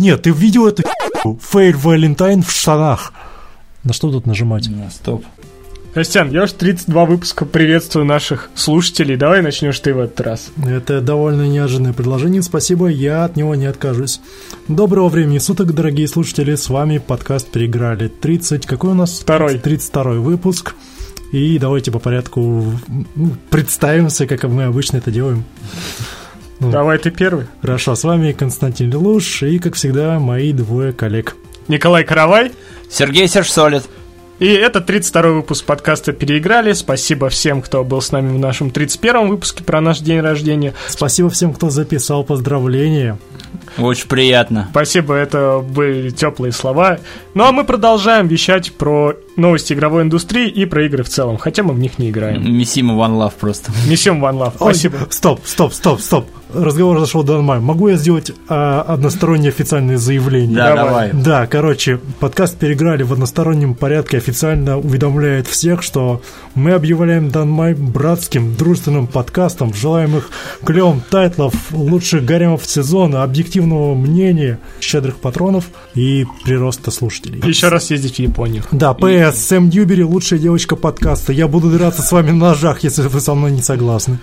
Нет, ты видел эту Фейл Валентайн в штанах? На что тут нажимать? Стоп. Костян, я уж 32 выпуска приветствую наших слушателей. Давай начнешь ты в этот раз. Это довольно неожиданное предложение. Спасибо, я от него не откажусь. Доброго времени суток, дорогие слушатели. С вами подкаст «Переиграли». 30... Какой у нас? Второй. 32 выпуск. И давайте по порядку ну, представимся, как мы обычно это делаем. Ну, Давай ты первый. Хорошо, с вами Константин Лелуш и, как всегда, мои двое коллег. Николай Каравай. Сергей Сержсолид. И это 32 выпуск подкаста «Переиграли». Спасибо всем, кто был с нами в нашем 31 выпуске про наш день рождения. Спасибо всем, кто записал поздравления. Очень приятно. Спасибо, это были теплые слова. Ну а мы продолжаем вещать про новости игровой индустрии и про игры в целом, хотя мы в них не играем. Несем One Love просто. Несем One Love. Ой, Спасибо. стоп, стоп, стоп, стоп. Разговор зашел до нормально. Могу я сделать а, одностороннее официальное заявление? Да, Давай. давай. Да, короче, подкаст переиграли в одностороннем порядке, официально уведомляет всех, что мы объявляем Данмай братским, дружественным подкастом, желаем их клевых тайтлов, лучших гаремов сезона, объективного мнения, щедрых патронов и прироста слушателей. Еще раз ездить в Японию. Да, P.S., Сэм Дьюбери, лучшая девочка подкаста. Я буду драться с вами на ножах, если вы со мной не согласны.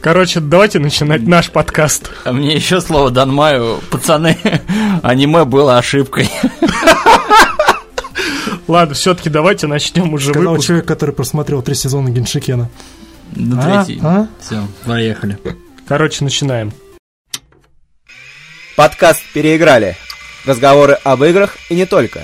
Короче, давайте начинать наш подкаст. А мне еще слово Данмаю. Пацаны, аниме было ошибкой. Ладно, все-таки давайте начнем уже Сказал выпуск. человек, который просмотрел три сезона Геншикена. Ну, А? третий. А? Все, поехали. Короче, начинаем. Подкаст «Переиграли». Разговоры об играх и не только.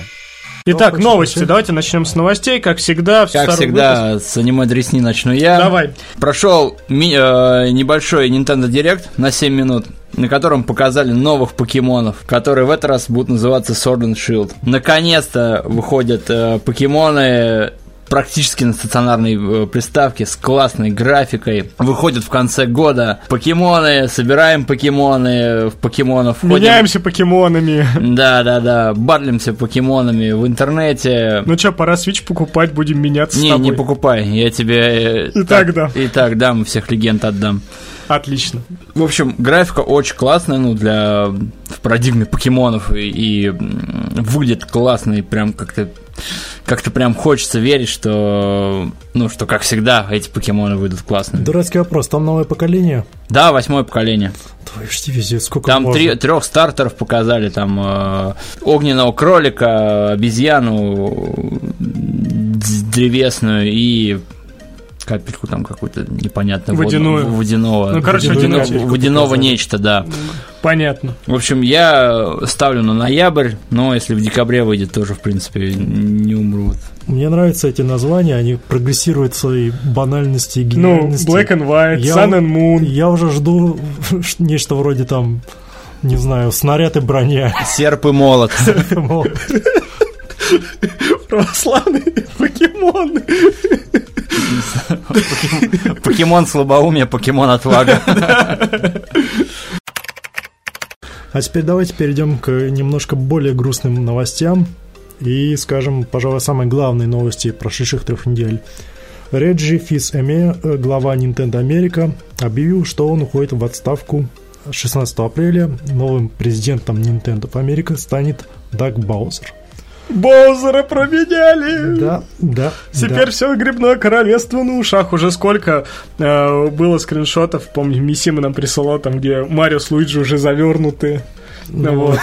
Итак, хочешь новости. Давайте начнем с новостей. Как всегда, в Как всегда, с аниме дресни начну я. Давай. Прошел ми- э, небольшой Nintendo Direct на 7 минут, на котором показали новых покемонов, которые в этот раз будут называться Sword and Shield. Наконец-то выходят э, покемоны практически на стационарной э, приставке с классной графикой. Выходят в конце года покемоны, собираем покемоны, в покемонов входим. Меняемся покемонами. Да, да, да, батлимся покемонами в интернете. Ну что, пора Switch покупать, будем меняться с Не, тобой. не покупай, я тебе... э, И так дам. И так дам, всех легенд отдам. Отлично. В общем, графика очень классная, ну, для в парадигме покемонов, и, и, выглядит классно, и прям как-то как-то прям хочется верить, что, ну, что, как всегда, эти покемоны выйдут классными. Дурацкий вопрос, там новое поколение? Да, восьмое поколение. Твою ж дивизию, сколько Там можно? три, трех стартеров показали, там э, огненного кролика, обезьяну древесную и капельку там какую-то непонятную Водяную. водного- водяного. Ну, короче, водяного, водяного показали. нечто, да. Понятно. В общем, я ставлю на ноябрь, но если в декабре выйдет, тоже, в принципе, не умру. Мне нравятся эти названия, они прогрессируют в своей банальности и Ну, гениальности. Black and White, Я- Sun and Moon. Я уже жду нечто вроде там, не знаю, снаряд и броня. Серп и молот. Мол, Православные покемоны. Покемон слабоумие, покемон отвага. А теперь давайте перейдем к немножко более грустным новостям и скажем, пожалуй, самой главной новости прошедших трех недель. Реджи Фис Эме, э, глава Nintendo Америка, объявил, что он уходит в отставку 16 апреля. Новым президентом Nintendo Америка станет Даг Баузер. Боузера променяли. Да, да. Теперь да. все грибное королевство на ушах. Уже сколько э, было скриншотов, помню, Мисима нам присылал, там, где Марио с Луиджи уже завернуты. Ну, вот.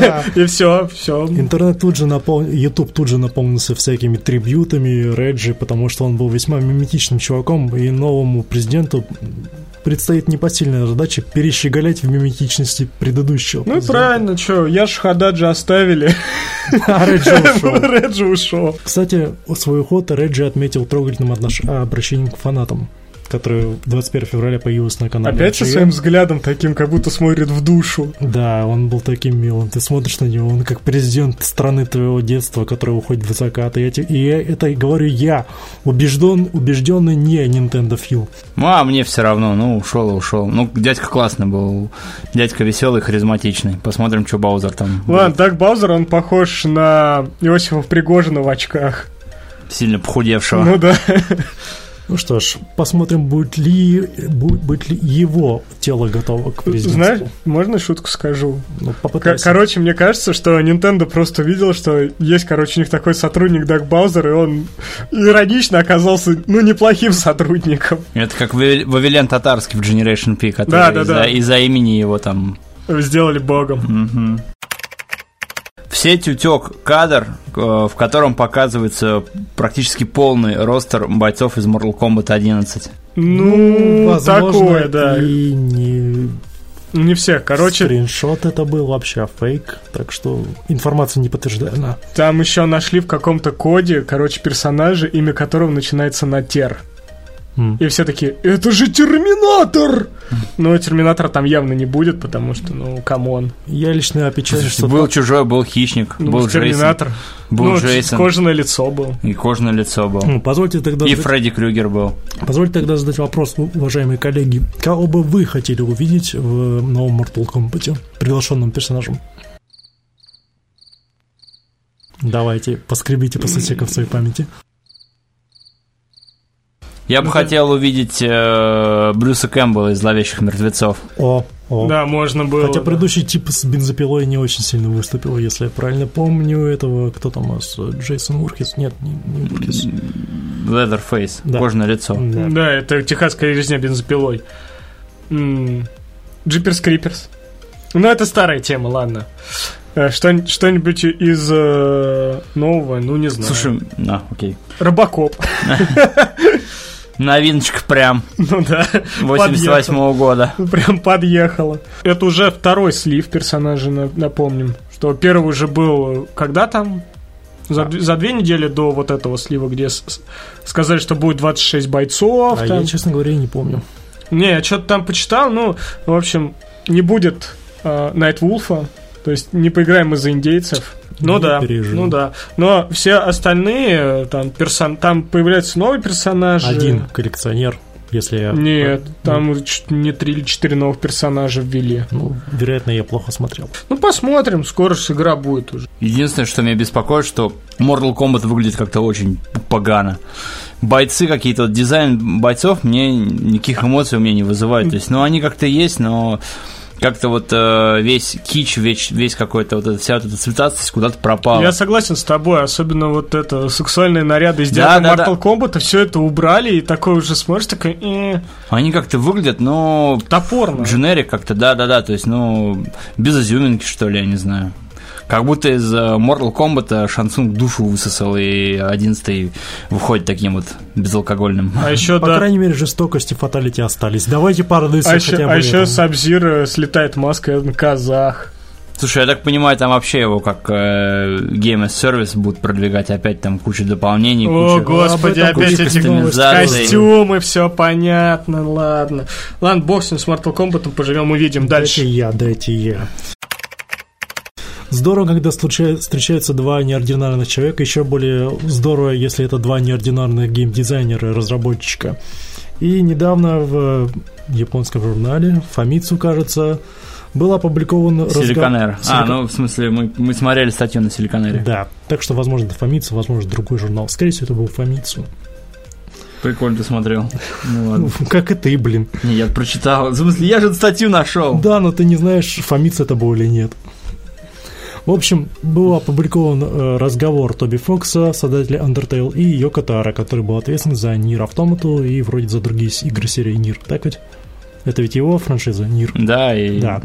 Да. И все, все. Интернет тут же наполнился, YouTube тут же наполнился всякими трибьютами Реджи, потому что он был весьма миметичным чуваком, и новому президенту предстоит непосильная задача перещеголять в миметичности предыдущего. Ну и правильно, что, я ж Хададжи оставили, А Реджи ушел. Реджи ушел. Кстати, свой уход Реджи отметил трогательным отнош- обращением к фанатам, которое 21 февраля появилось на канале. Опять со своим взглядом таким, как будто смотрит в душу. Да, он был таким милым. Ты смотришь на него, он как президент страны твоего детства, который уходит в закат. И, я и я это говорю я, убежден, убежденный не Nintendo Фил. Ну, а мне все равно, ну, ушел и ушел. Ну, дядька классный был. Дядька веселый, харизматичный. Посмотрим, что Баузер там. Ладно, так Баузер, он похож на Иосифа Пригожина в очках. Сильно похудевшего. Ну да. Ну что ж, посмотрим, будет ли, будет, будет ли его тело готово к президентству. Знаешь, можно шутку скажу? Ну, попытайся. короче, мне кажется, что Nintendo просто увидел, что есть, короче, у них такой сотрудник Даг Баузер, и он иронично оказался, ну, неплохим сотрудником. Это как Вавил- Вавилен Татарский в Generation P, который Да, да, из-за, да. из-за имени его там Сделали богом. Мгм. В сеть утек кадр, э, в котором показывается практически полный ростер бойцов из Mortal Kombat 11. Ну, возможно, такое, да. И не Не всех. Короче, скриншот это был вообще а фейк, так что информация не подтверждена. там еще нашли в каком-то коде, короче, персонажа, имя которого начинается на тер. И все такие, это же Терминатор! Но Терминатора там явно не будет, потому что, ну, come on. Я лично опечален, что Был чужой, был хищник, Ну, был Джейсон, Терминатор. был ну, Джейсон, кожаное лицо был. и кожаное лицо был. Ну, Позвольте тогда, И задать- Фредди Крюгер был. позвольте тогда задать вопрос, у- уважаемые коллеги. Кого бы вы хотели увидеть в новом Mortal Kombat приглашенным персонажем? Давайте, поскребите по сосекам в своей памяти. Я бы хотел увидеть э, Брюса Кэмпбелла из «Зловещих мертвецов». О, о. Да, можно было. Хотя предыдущий тип с бензопилой не очень сильно выступил, если я правильно помню. Этого, кто там у нас, Джейсон Урхис? Нет, не, не Урхис. Leatherface, Да. кожаное лицо. Да. Да, это техасская резня бензопилой. Джиперс Криперс. Ну, это старая тема, ладно. Э, Что, что-нибудь из э, нового, ну, не знаю. Слушай, а, окей. Робокоп. Новиночка прям Ну да, 88 года. прям подъехала. Это уже второй слив персонажа, на- напомним. Что первый уже был, когда там? За, д- за две недели до вот этого слива, где сказали, что будет 26 бойцов. А там. я, честно говоря, не помню. Не, я что-то там почитал, ну, в общем, не будет э, Найтвулфа, то есть не поиграем из-за индейцев. Ну да, переживай. ну да. Но все остальные, там, персон... там появляются новые персонажи. Один коллекционер, если я... Нет, Ну, там чуть не три или четыре новых персонажа ввели. Ну, вероятно, я плохо смотрел. Ну, посмотрим, скоро же игра будет уже. Единственное, что меня беспокоит, что Mortal Kombat выглядит как-то очень погано. Бойцы какие-то, дизайн бойцов мне никаких эмоций у меня не вызывает. То есть, ну, они как-то есть, но как-то вот э, весь кич, весь, весь какой-то вот эта вся вот эта цветастость куда-то пропала. Я согласен с тобой, особенно вот это сексуальные наряды из Да, да, Mortal Kombat, все это убрали, и такой уже смотришь, такой, э, Они как-то выглядят, ну, топорно. Дженерик как-то, да-да-да, то есть, ну, без изюминки, что ли, я не знаю. Как будто из э, Mortal Kombat Шансунг душу высосал, и одиннадцатый выходит таким вот безалкогольным. А еще, По да, крайней мере, жестокости фаталити остались. Давайте порадуемся А еще, бы а еще. Сабзир слетает маской на казах. Слушай, я так понимаю, там вообще его как э, Game as Service будут продвигать опять там куча дополнений, О, куча... господи, этом опять эти костюмы, все понятно, ладно. Ладно, бог с Mortal Kombat поживем, увидим Дайте дальше. я, дайте я. Здорово, когда встречаются два неординарных человека. Еще более здорово, если это два неординарных геймдизайнера и разработчика. И недавно в японском журнале Фамицу, кажется, был опубликован. Силиконер. А, Силикон- ну, в смысле, мы, мы смотрели статью на Силиконере. Да, так что, возможно, это Фамицу, возможно, другой журнал. Скорее всего, это был Фамицу. Прикольно ты смотрел. Ну ладно. Как и ты, блин. Не, я прочитал. В смысле, я же статью нашел. Да, но ты не знаешь, Фомица это был или нет. В общем, был опубликован э, разговор Тоби Фокса, создателя Undertale, и Йоко Таро, который был ответственен за Нир Автомату и вроде за другие игры серии Нир. Так ведь? Это ведь его франшиза Нир. Да, и... Да.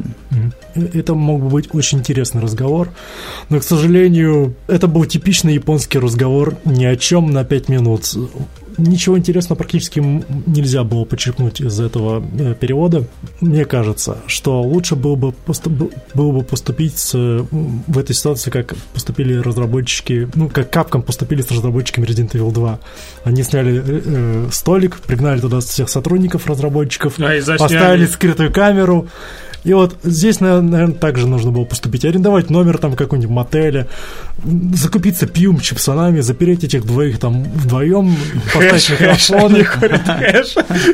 Э, Это мог бы быть очень интересный разговор, но, к сожалению, это был типичный японский разговор ни о чем на 5 минут. Ничего интересного практически нельзя было подчеркнуть из этого э, перевода. Мне кажется, что лучше было бы, посту- б- было бы поступить с, в этой ситуации, как поступили разработчики, ну, как Capcom поступили с разработчиками Resident Evil 2. Они сняли э, э, столик, пригнали туда всех сотрудников разработчиков, А, поставили скрытую камеру И вот здесь, наверное, также нужно было поступить. Арендовать номер там какой-нибудь мотеля, закупиться пьем, чипсонами, запереть этих двоих там вдвоем, поставить микрофоны.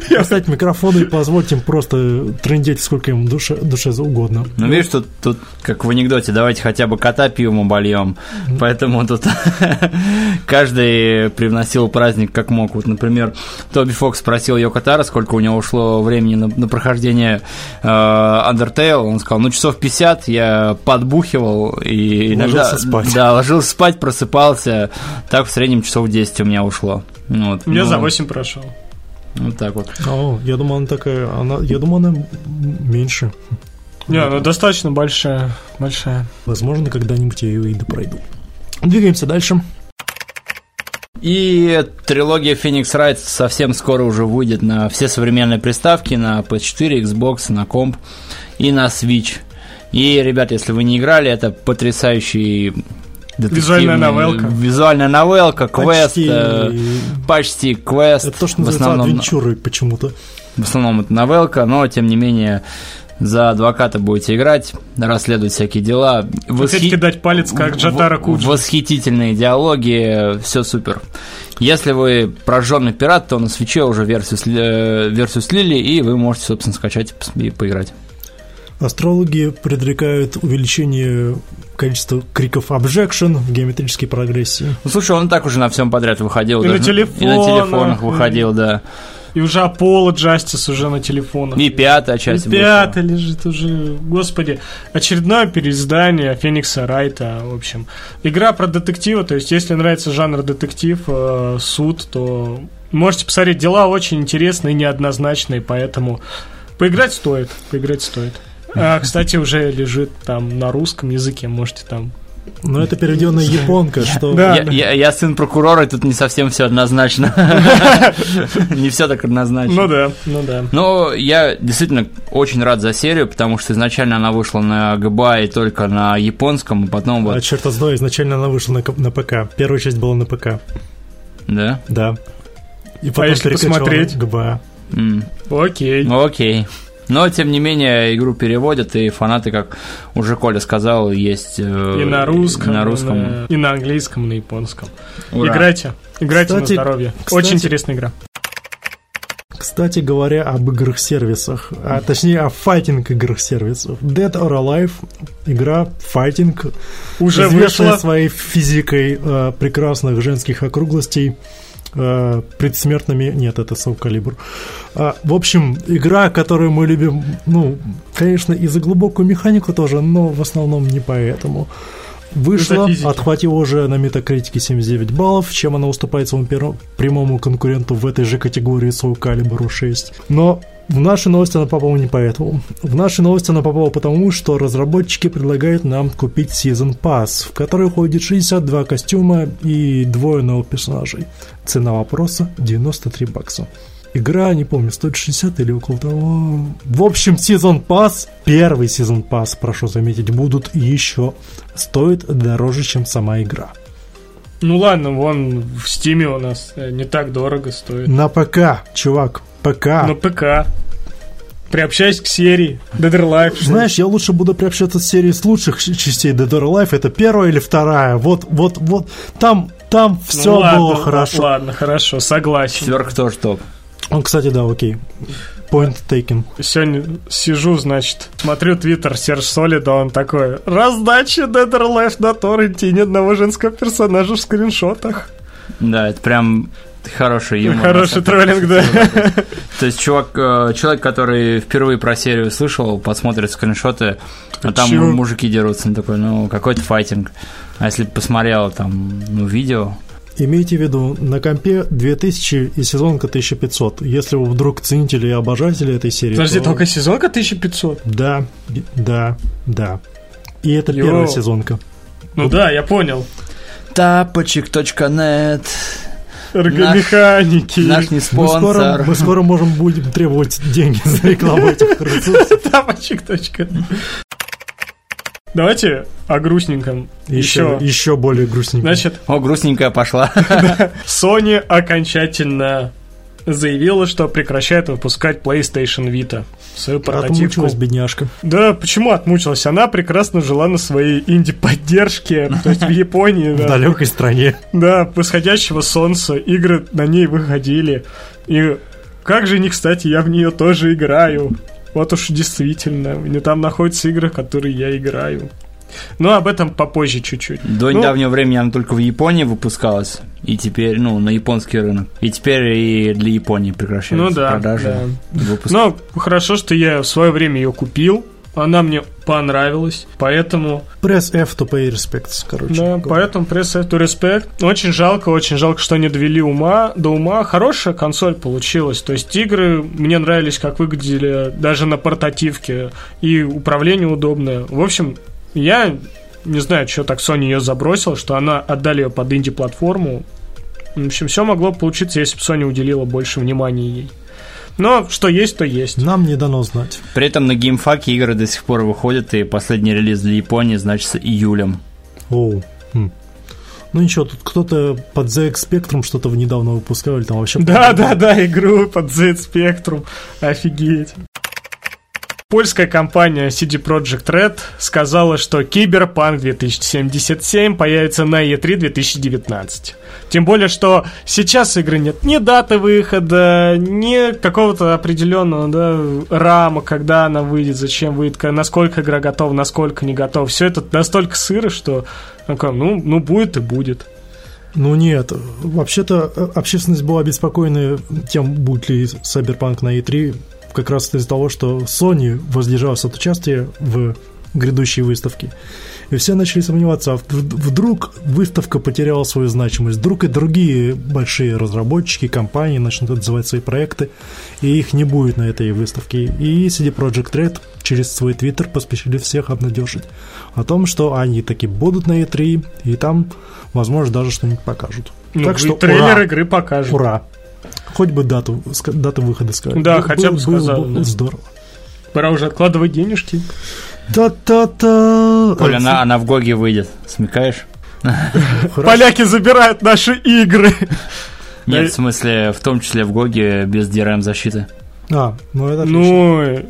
Поставить микрофоны и позволить им просто трындеть сколько им душе, душе угодно. Ну, видишь, тут, тут, как в анекдоте, давайте хотя бы кота пьем обольем. Поэтому тут каждый привносил праздник как мог. Вот, например, Тоби Фокс спросил Йоко Таро, сколько у него ушло времени на, на прохождение э, Undertale. Он сказал, ну, часов 50 я подбухивал и иногда... Ложился спать. Да, ложился спать, просыпался. Так в среднем часов 10 у меня ушло. Вот, Я ну, за 8 прошел. Вот так вот. О, я думал, она такая, она, я думал, она меньше. Не, она достаточно большая. Большая. Возможно, когда-нибудь я ее и допройду. Двигаемся дальше. И трилогия Phoenix Wright совсем скоро уже выйдет на все современные приставки, на PS4, Xbox, на комп и на Switch. И, ребят, если вы не играли, это потрясающий Визуальная новелка. Визуальная новелка, квест, Почти. э, почти квест. Это то, что в называется основном, адвенчурой почему-то. в основном это новелка, но тем не менее за адвоката будете играть, расследовать всякие дела. Восхи- кидать палец, как Джатара в- Куджи. Восхитительные диалоги, все супер. Если вы прожженный пират, то на свече уже версию, сли- э, версию слили, и вы можете, собственно, скачать и поиграть. Астрологи предрекают увеличение количества криков objection в геометрической прогрессии. Ну, слушай, он и так уже на всем подряд выходил. И на даже- И на телефонах, телефонах и- выходил, да. И уже Apollo Justice уже на телефонах. И пятая И часть. пятый лежит уже. Господи. Очередное переиздание Феникса Райта, в общем. Игра про детектива, то есть если нравится жанр детектив, э, суд, то можете посмотреть. Дела очень интересные, неоднозначные, поэтому поиграть стоит. Поиграть стоит. А, кстати, уже лежит там на русском языке, можете там. Но это переведенная японка, что... Да. Я, я- я сын прокурора, и тут не совсем все однозначно. Не все так однозначно. Ну да, ну да. Но я действительно очень рад за серию, потому что изначально она вышла на ГБА и только на японском, и потом А вот, черт знаю, изначально она вышла на, ПК. Первая часть была на ПК, да? да. И потом А если посмотреть? ГБА. Окей. Ну, окей. Но, тем не менее, игру переводят, и фанаты, как уже Коля сказал, есть... э, И на русском, и на русском. и на, и на английском, и на японском. Ура. Играйте. Играйте Кстати- на здоровье. кстати- Очень интересная игра. Кстати говоря, об играх-сервисах, а точнее о файтинг играх-сервисах. Dead or Alive, игра файтинг, Уже известная вышла. своей физикой э, прекрасных женских округлостей, э, предсмертными... Нет, это Calibur. А, в общем, игра, которую мы любим, ну, конечно, и за глубокую механику тоже, но в основном не поэтому. Вышла, отхватила уже на метакритике 79 баллов, чем она уступает своему перо- прямому конкуренту в этой же категории Soul Calibur 6. Но в наши новости она попала не поэтому. В наши новости она попала потому, что разработчики предлагают нам купить Season Pass, в который входит 62 костюма и двое новых персонажей. Цена вопроса 93 бакса. Игра, не помню, стоит 60 или около того. В общем, сезон пас, первый сезон пас, прошу заметить, будут еще стоит дороже, чем сама игра. Ну ладно, вон в Стиме у нас э, не так дорого стоит. На ПК, чувак, ПК. На ПК. Приобщайся к серии Dead or Alive. Знаешь, я лучше буду приобщаться к серии с лучших частей Dead or Alive. Это первая или вторая? Вот, вот, вот. Там, там Ну все ладно, было хорошо. Ладно, хорошо, согласен. Четверка тоже топ. Он, кстати, да, окей. Point taken. Сегодня сижу, значит, смотрю твиттер Серж Солида, он такой, раздача Dead or Alive на торренте и ни одного женского персонажа в скриншотах. Да, это прям хороший юмор. Хороший троллинг, да. То есть чувак, э, человек, который впервые про серию слышал, посмотрит скриншоты, а там мужики дерутся, он такой, ну, какой-то файтинг. А если посмотрел там, ну, видео, Имейте в виду, на компе 2000 и сезонка 1500. Если вы вдруг ценители и обожатели этой серии, Подожди, то- только сезонка 1500? Да, да, да. И это Йоу. первая сезонка. Ну да, я понял. тапочек.нет, Эргомеханики. наш не Мы скоро, спонсор. мы скоро можем будем требовать деньги за рекламу этих ресурсов. Тапочек. Давайте о грустненьком. Еще, Еще. еще более грустненько. Значит, О, грустненькая пошла. Sony окончательно заявила, что прекращает выпускать PlayStation Vita. Свою портативку. Отмучилась бедняжка. Да, почему отмучилась? Она прекрасно жила на своей инди-поддержке, то есть в Японии. В да. далекой стране. Да, восходящего солнца, игры на ней выходили. И как же не кстати, я в нее тоже играю. Вот уж действительно, не там находятся игры, в которые я играю. Но об этом попозже чуть-чуть. До Ну, недавнего времени она только в Японии выпускалась. И теперь, ну, на японский рынок. И теперь и для Японии прекращаются Ну да, продажи. да. выпуск. Но хорошо, что я в свое время ее купил. Она мне понравилась, поэтому, Press F to pay respects, короче. да, говоря. поэтому пресс to respect. Очень жалко, очень жалко, что не довели ума до ума. Хорошая консоль получилась. То есть игры мне нравились, как выглядели даже на портативке. И управление удобное. В общем, я не знаю, что так Sony ее забросил, что она отдали ее под инди-платформу. В общем, все могло получиться, если бы Sony уделила больше внимания ей. Но что есть, то есть. Нам не дано знать. При этом на геймфаке игры до сих пор выходят, и последний релиз для Японии значится июлем. Оу. Хм. Ну ничего, тут кто-то под ZX Spectrum что-то в недавно выпускал, или там вообще... Да, да, да, игру под Z Spectrum. Офигеть. Польская компания CD Projekt Red сказала, что Киберпанк 2077 появится на E3 2019. Тем более, что сейчас игры нет ни даты выхода, ни какого-то определенного да, рама, когда она выйдет, зачем выйдет, насколько игра готова, насколько не готова. Все это настолько сыро, что ну, ну будет и будет. Ну нет, вообще-то э, общественность была обеспокоена тем, будет ли Cyberpunk на E3, как раз из-за того, что Sony воздержалась от участия в грядущей выставке. И все начали сомневаться, а вдруг выставка потеряла свою значимость, вдруг и другие большие разработчики, компании начнут отзывать свои проекты, и их не будет на этой выставке. И CD Projekt Red через свой твиттер поспешили всех обнадежить о том, что они таки будут на E3, и там, возможно, даже что-нибудь покажут. Ну, так что трейлер ура, игры покажет. ура. Хоть бы дату, дату выхода сказали. Да, Был- хотя бы был- сказали, было да. Здорово. Пора уже откладывать денежки. Та-та-та. Коля, она, она в GOG е выйдет, смекаешь? Поляки забирают наши игры. Нет, Да. в смысле, в том числе в GOG е без DRM-защиты. А, ну это отлично. Ну,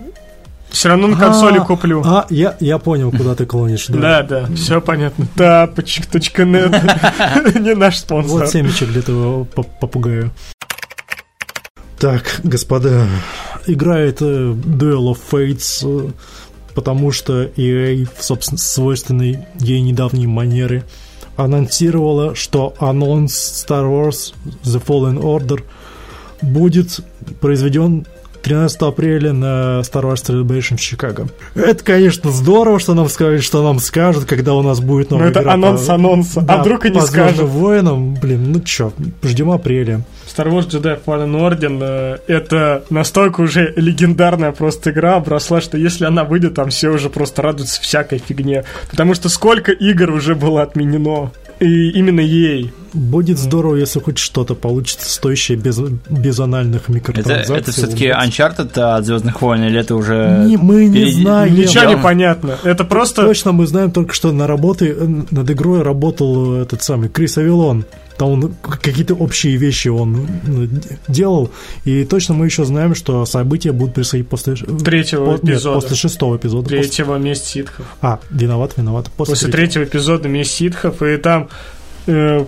все равно на консоли А, куплю. А, я, я понял, куда ты клонишь. Да. Да, да, все понятно. Тапочек.нет. Не наш спонсор. Вот семечек для этого поп- попугая. Так, господа, играет э, Duel of Fates, э, потому что EA в собственно, свойственной ей недавней манере анонсировала, что анонс Star Wars The Fallen Order будет произведен 13 апреля на Star Wars Celebration в Чикаго. Это, конечно, здорово, что нам сказали, что нам скажут, когда у нас будет новая это игра анонс по- анонса. Да, А вдруг и не по «Звездным скажут. воинам, блин, ну чё, ждем апреля. Star Wars Jedi Fallen Order э, это настолько уже легендарная просто игра обросла, что если она выйдет, там все уже просто радуются всякой фигне. Потому что сколько игр уже было отменено. И именно ей. Будет здорово, если хоть что-то получится стоящее без, без анальных Это, микротранзакций. это все-таки Вот. Uncharted от Звездных войн, или это уже... Не, мы не перед- знаем. Ничего не понятно. Это просто... Точно мы знаем только, что на работе, э, над игрой работал э, этот самый Крис Авилон. Там он какие-то общие вещи он э, делал. И точно мы еще знаем, что события будут происходить после... Третьего по- нет, эпизода. после шестого эпизода. После- Третьего месть ситхов. А, виноват, виноват. После, После третьего. третьего эпизода месть ситхов, и там э,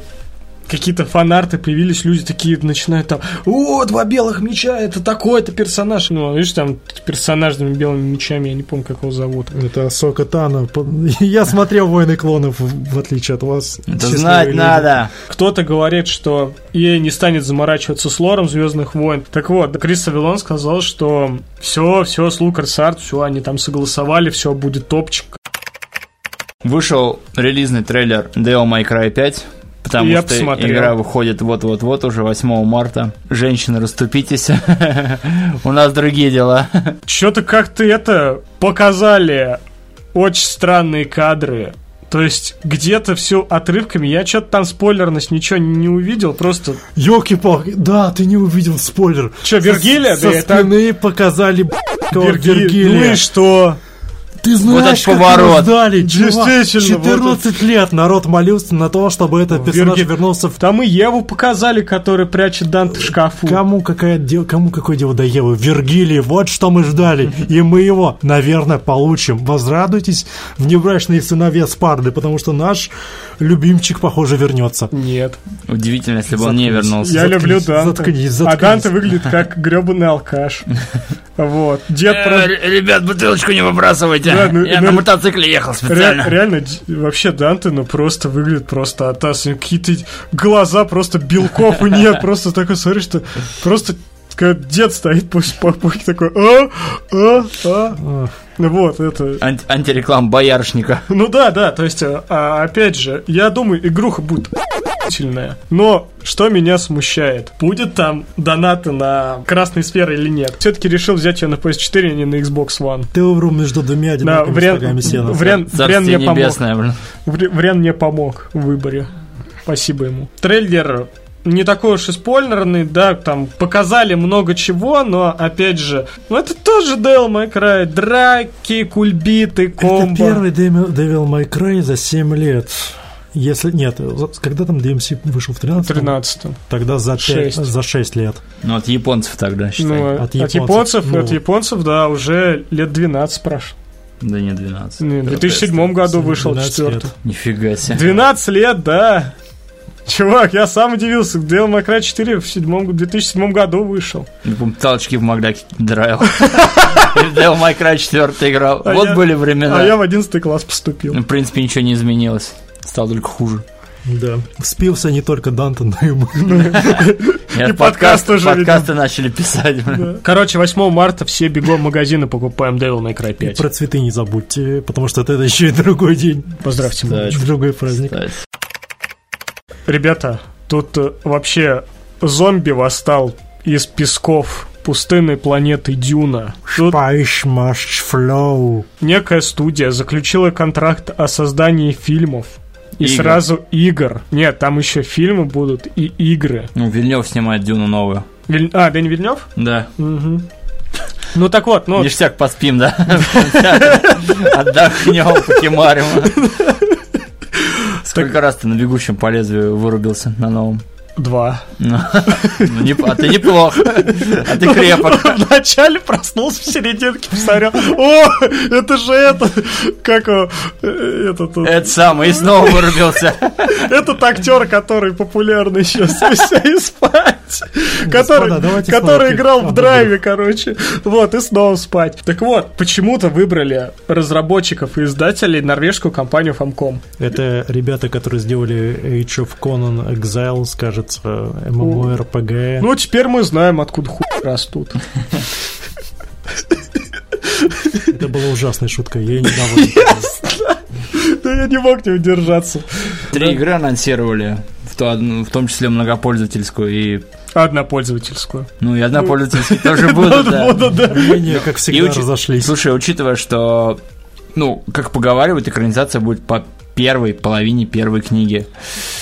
какие-то фанарты появились, люди такие начинают там, о, два белых меча, это такой-то персонаж. Ну, видишь, там персонаж с двумя белыми мечами, я не помню, как его зовут. Это Сока Тана. Я смотрел «Войны клонов», в отличие от вас. Это знать люди. надо. Кто-то говорит, что EA не станет заморачиваться с лором Звездных войн. Так вот, Крис Авилон сказал, что все, все, с LucasArts, все, они там согласовали, все будет топчик. Вышел релизный трейлер Devil May Cry 5, потому Я что посмотрел. игра выходит вот-вот-вот уже 8 марта. Женщины, расступитесь. У нас другие дела. Что-то как-то это показали очень странные кадры. То есть где-то все отрывками. Я что-то там спойлерность ничего не увидел. Просто Ёлки-палки, да, ты не увидел спойлер. Что, Вергилия? Со, Да со это спины показали Вергилия. Ну и что? Ты знаешь, этот как поворот. его ждали, чувак. Действительно, 14 лет народ молился на то, чтобы этот персонаж Верги- вернулся в... Там и Еву показали, который прячет Данте в шкафу. Кому, какая дел... Кому какое дело до Евы? Вергилий, вот что мы ждали. И мы его, наверное, получим. Возрадуйтесь, внебрачные сыновья Спарды, потому что наш любимчик, похоже, вернется. Нет. Удивительно, если бы он не вернулся. Я Заткнись, люблю Данте. заткнись, А заткнись. Данте выглядит как гребаный алкаш. Вот. Дед просто... Э, Ребят, бутылочку не выбрасывайте. Да, ну, Я на мотоцикле ехал Ре- специально. реально, д- вообще Данте, ну просто выглядит просто атас. Какие-то глаза просто белков и нет. Просто такой, смотри, что просто как дед стоит после попойки такой, а, а, а. Вот, это... Анти- антиреклама боярышника. Ну да, да, то есть, а, а, опять же, я думаю, игруха будет сильная. Но что меня смущает? Будет там донаты на красные сферы или нет? Все-таки решил взять ее на PS4, а не на Xbox One. Ты выбрал между двумя Да, одинаковыми Врен, сена. Врен, Врен Царствие мне помог. небесное, блин. Вре- Врен мне помог в выборе. Спасибо ему. Трейлер не такой уж и спойлерный, да, там показали много чего, но опять же, ну это тоже Devil May Cry, драки, кульбиты, Это комбо. первый Devil Devil May Cry за 7 лет. Если нет, когда там DMC вышел в 13 13 Тогда за, пять- Шесть. за 6 лет. Ну, от японцев тогда, считай. Ну, От от, японцев, японцев, ну. от японцев, да, уже лет 12 прошло. Да не 12. Не, В 2007 году вышел 12 четвертый. Нифига себе. 12 лет, да. Чувак, я сам удивился. Devil May Cry 4 в, седьмом, в 2007 году вышел. Помню, толчки в Макдаке драил. Devil May Cry 4 играл. А Вот я- были времена. А я в 11 класс поступил. Ну, В принципе, ничего не изменилось. Стало только хуже. Да. Спился не только Данте, но и мы. И подкаст тоже, Подкасты начали писать. блин. Короче, 8 марта все бегом в магазины покупаем Devil May Cry И 5. про цветы не забудьте, потому что это еще и другой день, Поздравьте, другой праздник. Ребята, тут э, вообще зомби восстал из песков пустынной планеты Дюна. Тут некая студия заключила контракт о создании фильмов. И Игр. сразу игр. Нет, там еще фильмы будут и игры. Ну, Вильнев снимает Дюну новую. Виль- А, Дэнни Вильнев? Да. Мгм. Ну так вот, ну, Ништяк поспим, да? Отдохнем, покемарим. Сколько раз ты на бегущем по лезвию вырубился на новом? Два. Ну, не- а ты неплох. А ты крепок. Вначале проснулся в серединке, посмотрел. О, это же это, как его, э, этот, вот, Это самое, и снова вырубился. этот актер, который популярный сейчас, и спать, который, который играл в драйве, короче, вот, и снова спать. Так вот, почему-то выбрали разработчиков и издателей норвежскую компанию Famcom. Это ребята, которые сделали Age of Conan Exiles, кажется, MMORPG. Ну, теперь мы знаем, откуда хуй растут. Это была ужасная шутка, я недоволен. Да я не мог не удержаться. Три игры анонсировали, в, то- в том числе многопользовательскую и... Однопользовательскую. Ну, и однопользовательские тоже будут, да. Да. Мнения, как всегда, разошлись. Слушай, учитывая, что, ну, как поговаривают, экранизация будет по первой половине первой книги.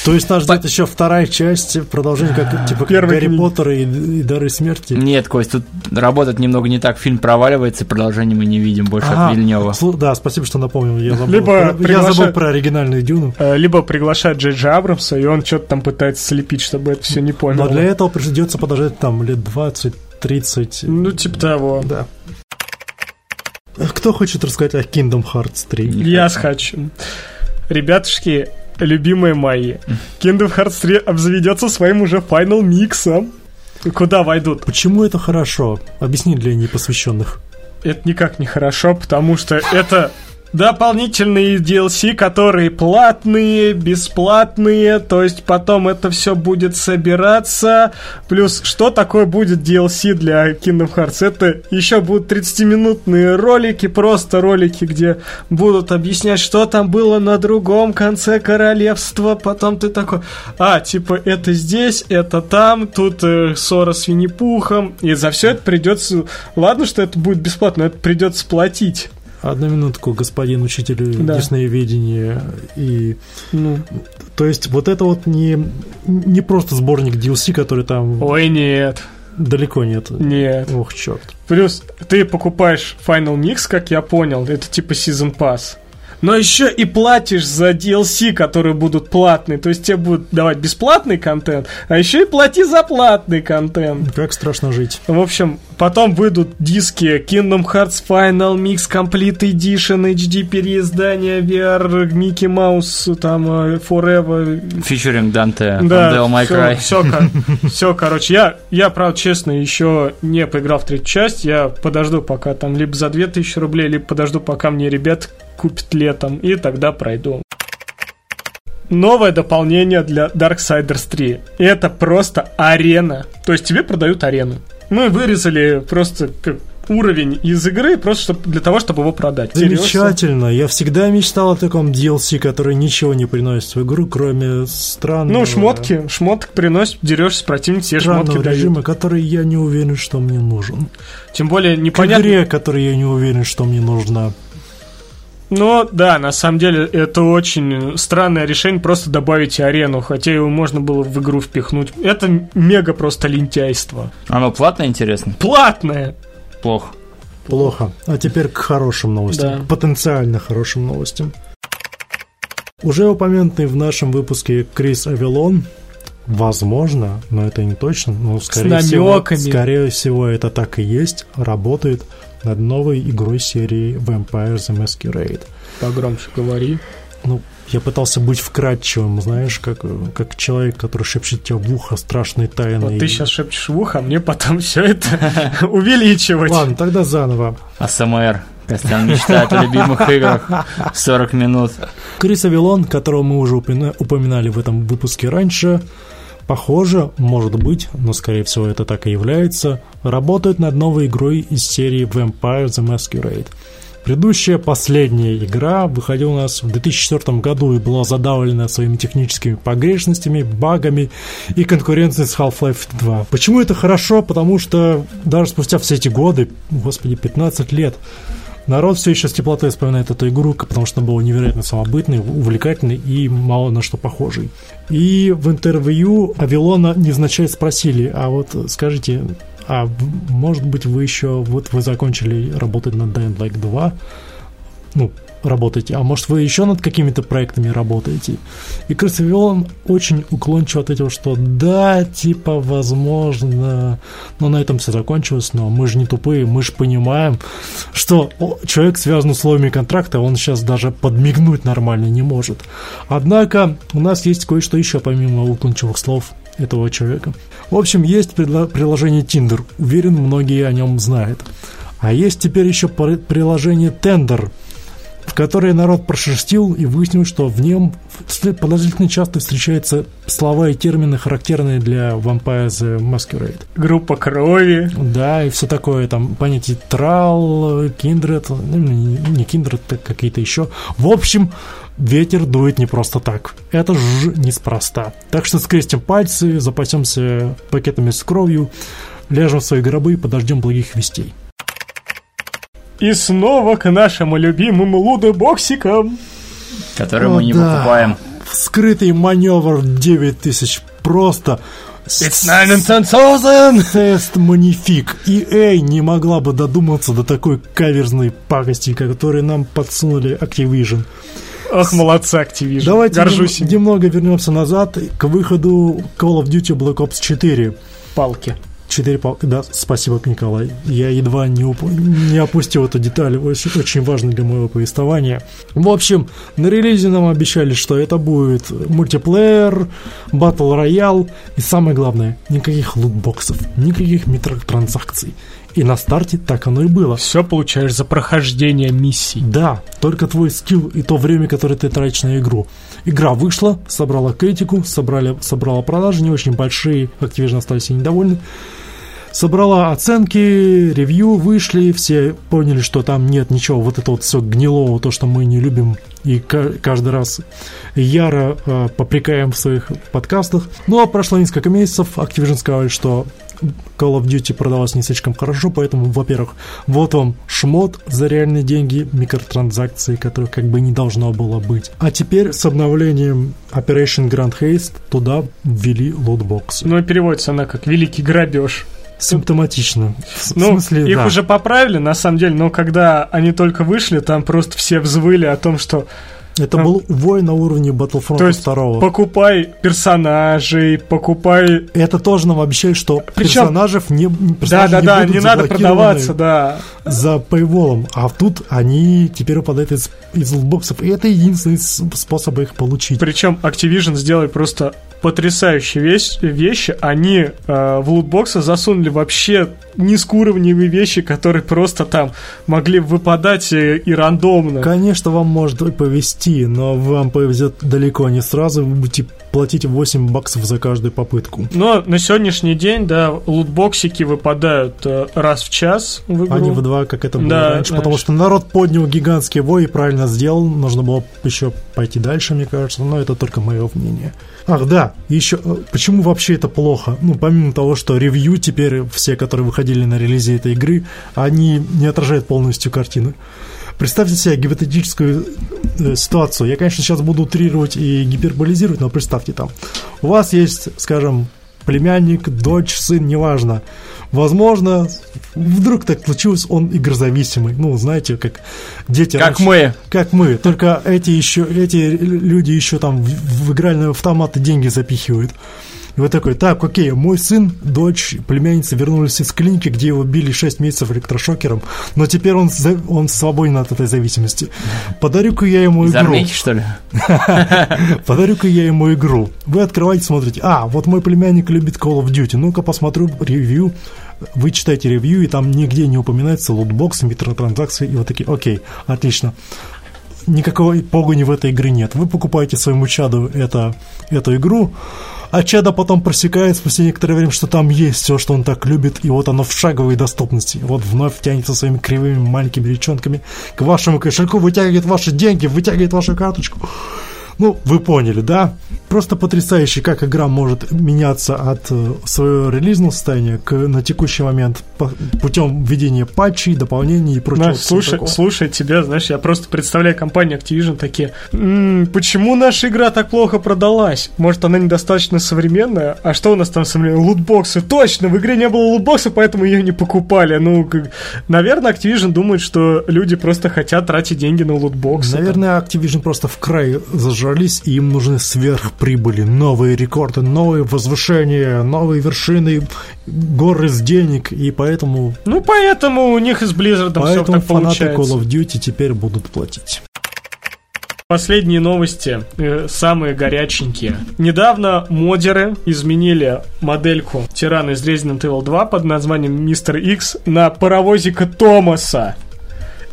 То есть нас ждет еще вторая часть, продолжение, как типа как Гарри книги. Поттер и, и Дары Смерти. Нет, Кость, тут работает немного не так. Фильм проваливается, и продолжение мы не видим больше Ага, от Вильнева. Да, спасибо, что напомнил. Я забыл, Либо про, я приглашать- забыл про оригинальную Дюну. Э, Либо приглашать Джей Джей Абрамса, и он что-то там пытается слепить, чтобы это все не понял. Но для этого придется подождать там лет 20-30. Ну, типа того. Да. Кто хочет рассказать о Kingdom Hearts 3? Я схочу. Ребятушки, любимые мои, Kingdom Hearts 3 обзаведется своим уже Final миксом. Куда войдут? Почему это хорошо? Объясни для непосвященных. Это никак не хорошо, потому что это дополнительные DLC, которые платные, бесплатные, то есть потом это все будет собираться. Плюс, что такое будет DLC для Kingdom Hearts? Это еще будут 30-минутные ролики, просто ролики, где будут объяснять, что там было на другом конце королевства. Потом ты такой, а, типа, это здесь, это там, тут э, ссора с Винни-Пухом. И за все это придется... Ладно, что это будет бесплатно, но это придется платить. Одну минутку, господин учитель Да. диснееведения. И, Ну, то есть вот это вот не, не просто сборник DLC, который там ой, нет, далеко нет. нет. Ох, черт. Плюс ты покупаешь Final Mix, как я понял, это типа Season Pass но еще и платишь за DLC, которые будут платные. То есть тебе будут давать бесплатный контент, а еще и плати за платный контент. Как страшно жить. В общем, потом выйдут диски Kingdom Hearts Final Mix Complete Edition, HD переиздание, VR, Mickey Mouse, там, э, Forever. Featuring Dante, да, Devil May Cry. Все, все, все, короче, я, я, правда, честно, еще не поиграл в третью часть, я подожду, пока там либо за 2000 рублей, либо подожду, пока мне ребят купит летом, и тогда пройду. Новое дополнение для Darksiders 3. Это просто арена. То есть тебе продают арену. Мы вырезали просто уровень из игры просто чтобы, для того, чтобы его продать. Замечательно. Я всегда мечтал о таком DLC, который ничего не приносит в игру, кроме странного... Ну, шмотки. Шмоток приносит, дерешься с противником, все шмотки режима, дают. который я не уверен, что мне нужен. Тем более непонятно... К игре, которой я не уверен, что мне нужна. Ну, да, на самом деле это очень странное решение просто добавить арену, хотя его можно было в игру впихнуть. Это мега просто лентяйство. Оно платное, интересно? Платное! Плохо. Плохо. А теперь к хорошим новостям. Да. Потенциально хорошим новостям. Уже упомянутый в нашем выпуске Крис Авилон Возможно, но это не точно, но скорее всего, скорее всего это так и есть, работает над новой игрой серии Vampire the Masquerade. Погромче говори. Ну, я пытался быть вкрадчивым, знаешь, как, как человек, который шепчет тебе в ухо страшные тайны. Вот ты сейчас шепчешь в ухо, а мне потом все это увеличивать. Ладно, тогда заново. АСМР. Костян мечтает о любимых играх 40 минут. Крис Авилон, которого мы уже упоминали в этом выпуске раньше, Похоже, может быть, но скорее всего это так и является, работают над новой игрой из серии Vampire the Masquerade. Предыдущая, последняя игра выходила у нас в 2004 году и была задавлена своими техническими погрешностями, багами и конкуренцией с Half-Life 2. Почему это хорошо? Потому что даже спустя все эти годы, господи, 15 лет, Народ все еще с теплотой вспоминает эту игру, потому что она была невероятно самобытной, увлекательной и мало на что похожей. И в интервью Авилона невзначай спросили, а вот скажите, а может быть вы еще, вот вы закончили работать над Dying Light 2, ну, работаете, а может вы еще над какими-то проектами работаете. И Крысовелон очень уклончиво ответил, что да, типа, возможно, но на этом все закончилось, но мы же не тупые, мы же понимаем, что человек связан условиями контракта, он сейчас даже подмигнуть нормально не может. Однако у нас есть кое-что еще помимо уклончивых слов этого человека. В общем, есть приложение Tinder. Уверен, многие о нем знают. А есть теперь еще приложение Tender – в которой народ прошерстил и выяснил, что в нем подозрительно часто встречаются слова и термины, характерные для Vampire the Masquerade. Группа крови. Да, и все такое, там, понятие трал, киндред, ну, не киндред, так какие-то еще. В общем, ветер дует не просто так. Это ж неспроста. Так что скрестим пальцы, запасемся пакетами с кровью, ляжем в свои гробы и подождем благих вестей. И снова к нашему любимому лудобоксикам. Который О, мы не да. покупаем. Скрытый маневр 9000. Просто... It's 9000! Тест манифик. И эй, не могла бы додуматься до такой каверзной пакости, которую нам подсунули Activision. Ох, молодцы, Activision. Давайте Горжусь нем, немного вернемся назад к выходу Call of Duty Black Ops 4. Палки. Четыре палки. Да, спасибо, Николай. Я едва не, уп... не опустил эту деталь, очень, очень важно для моего повествования. В общем, на релизе нам обещали, что это будет мультиплеер, батл роял и самое главное, никаких лутбоксов, никаких микротранзакций. И на старте так оно и было. Все получаешь за прохождение миссий. Да, только твой скилл и то время, которое ты тратишь на игру. Игра вышла, собрала критику, собрали, собрала продажи, не очень большие, Activision остались недовольны собрала оценки, ревью, вышли, все поняли, что там нет ничего вот это вот все гнилого, то, что мы не любим и каждый раз яро э, попрекаем в своих подкастах. Ну, а прошло несколько месяцев, Activision сказали, что Call of Duty продалась не слишком хорошо, поэтому, во-первых, вот вам шмот за реальные деньги, микротранзакции, которые как бы не должно было быть. А теперь с обновлением Operation Grand Haste туда ввели лотбоксы. Ну, и переводится она как «Великий грабеж». Симптоматично. В Ну, смысле, их да. уже поправили, на самом деле, но когда они только вышли, там просто все взвыли о том, что Это был вой на уровне Battlefront То есть 2. покупай персонажей, покупай... Это тоже нам обещали, что Причем- персонажев не персонажи Да-да-да, будут не надо заблокированы продаваться, да. за paywall, а тут они теперь выпадают из, из лутбоксов, и это единственный способ их получить. Причем Activision сделали просто потрясающие вещь- вещи. Они э, в лутбоксы засунули вообще низкоуровневые вещи, которые просто там могли выпадать э, и рандомно. Конечно, вам может и повезти, но вам повезет далеко не сразу, вы будете платить 8 баксов за каждую попытку. Но на сегодняшний день, да, лутбоксики выпадают э, раз в час в игру. А не в два, как это было Да, раньше, раньше. потому что народ поднял гигантский вой и правильно сделал. Нужно было еще пойти дальше, мне кажется, но это только мое мнение. Ах, да, еще э, почему вообще это плохо? Ну, помимо того, что ревью теперь все, которые выходили на релизе этой игры, они не отражают полностью картины. Представьте себе гипотетическую э, ситуацию. Я, конечно, сейчас буду утрировать и гиперболизировать, но представьте там. У вас есть, скажем, племянник, дочь, сын, неважно. Возможно, вдруг так случилось, он игрозависимый. Ну, знаете, как дети Как раньше- мы. как мы, только эти еще, эти люди еще там в, в игральные автоматы деньги запихивают. И вот такой, так, окей, мой сын, дочь, племянница вернулись из клиники, где его били 6 месяцев электрошокером, но теперь он, он свободен от этой зависимости. Подарю-ка я ему Из игру. армейки, что ли? Подарю-ка я ему игру. Вы открываете, смотрите, а, вот мой племянник любит Call of Duty, ну-ка посмотрю ревью. Вы читаете ревью, и там нигде не упоминается лутбоксы, микротранзакции, и вот такие, окей, отлично. Никакой погони в этой игре нет. Вы покупаете своему чаду это, эту игру, а чадо потом просекает спустя некоторое время, что там есть все, что он так любит, и вот оно в шаговой доступности. Вот вновь тянется своими кривыми маленькими речонками к вашему кошельку, вытягивает ваши деньги, вытягивает вашу карточку. Ну, вы поняли, да? Просто потрясающе, как игра может меняться от э, своего релизного состояния к, на текущий момент путем введения патчей, дополнений и прочего. Всего слушай, слушай тебя, знаешь, я просто представляю компанию Activision такие, «М, почему наша игра так плохо продалась? Может, она недостаточно современная? А что у нас там современное? Лутбоксы. Точно, в игре не было лутбокса, поэтому ее не покупали. Ну, как- наверное, Activision думает, что люди просто хотят тратить деньги на лутбоксы. Наверное, Activision просто в край зажрались, и им нужны сверхприбыли, новые рекорды, новые возвышения, новые вершины, горы с денег, и поэтому, Ну, поэтому у них и с Blizzard все так фанаты получается. Call of Duty теперь будут платить. Последние новости, э, самые горяченькие. Недавно модеры изменили модельку тирана из Resident Evil 2 под названием Мистер X на паровозика Томаса.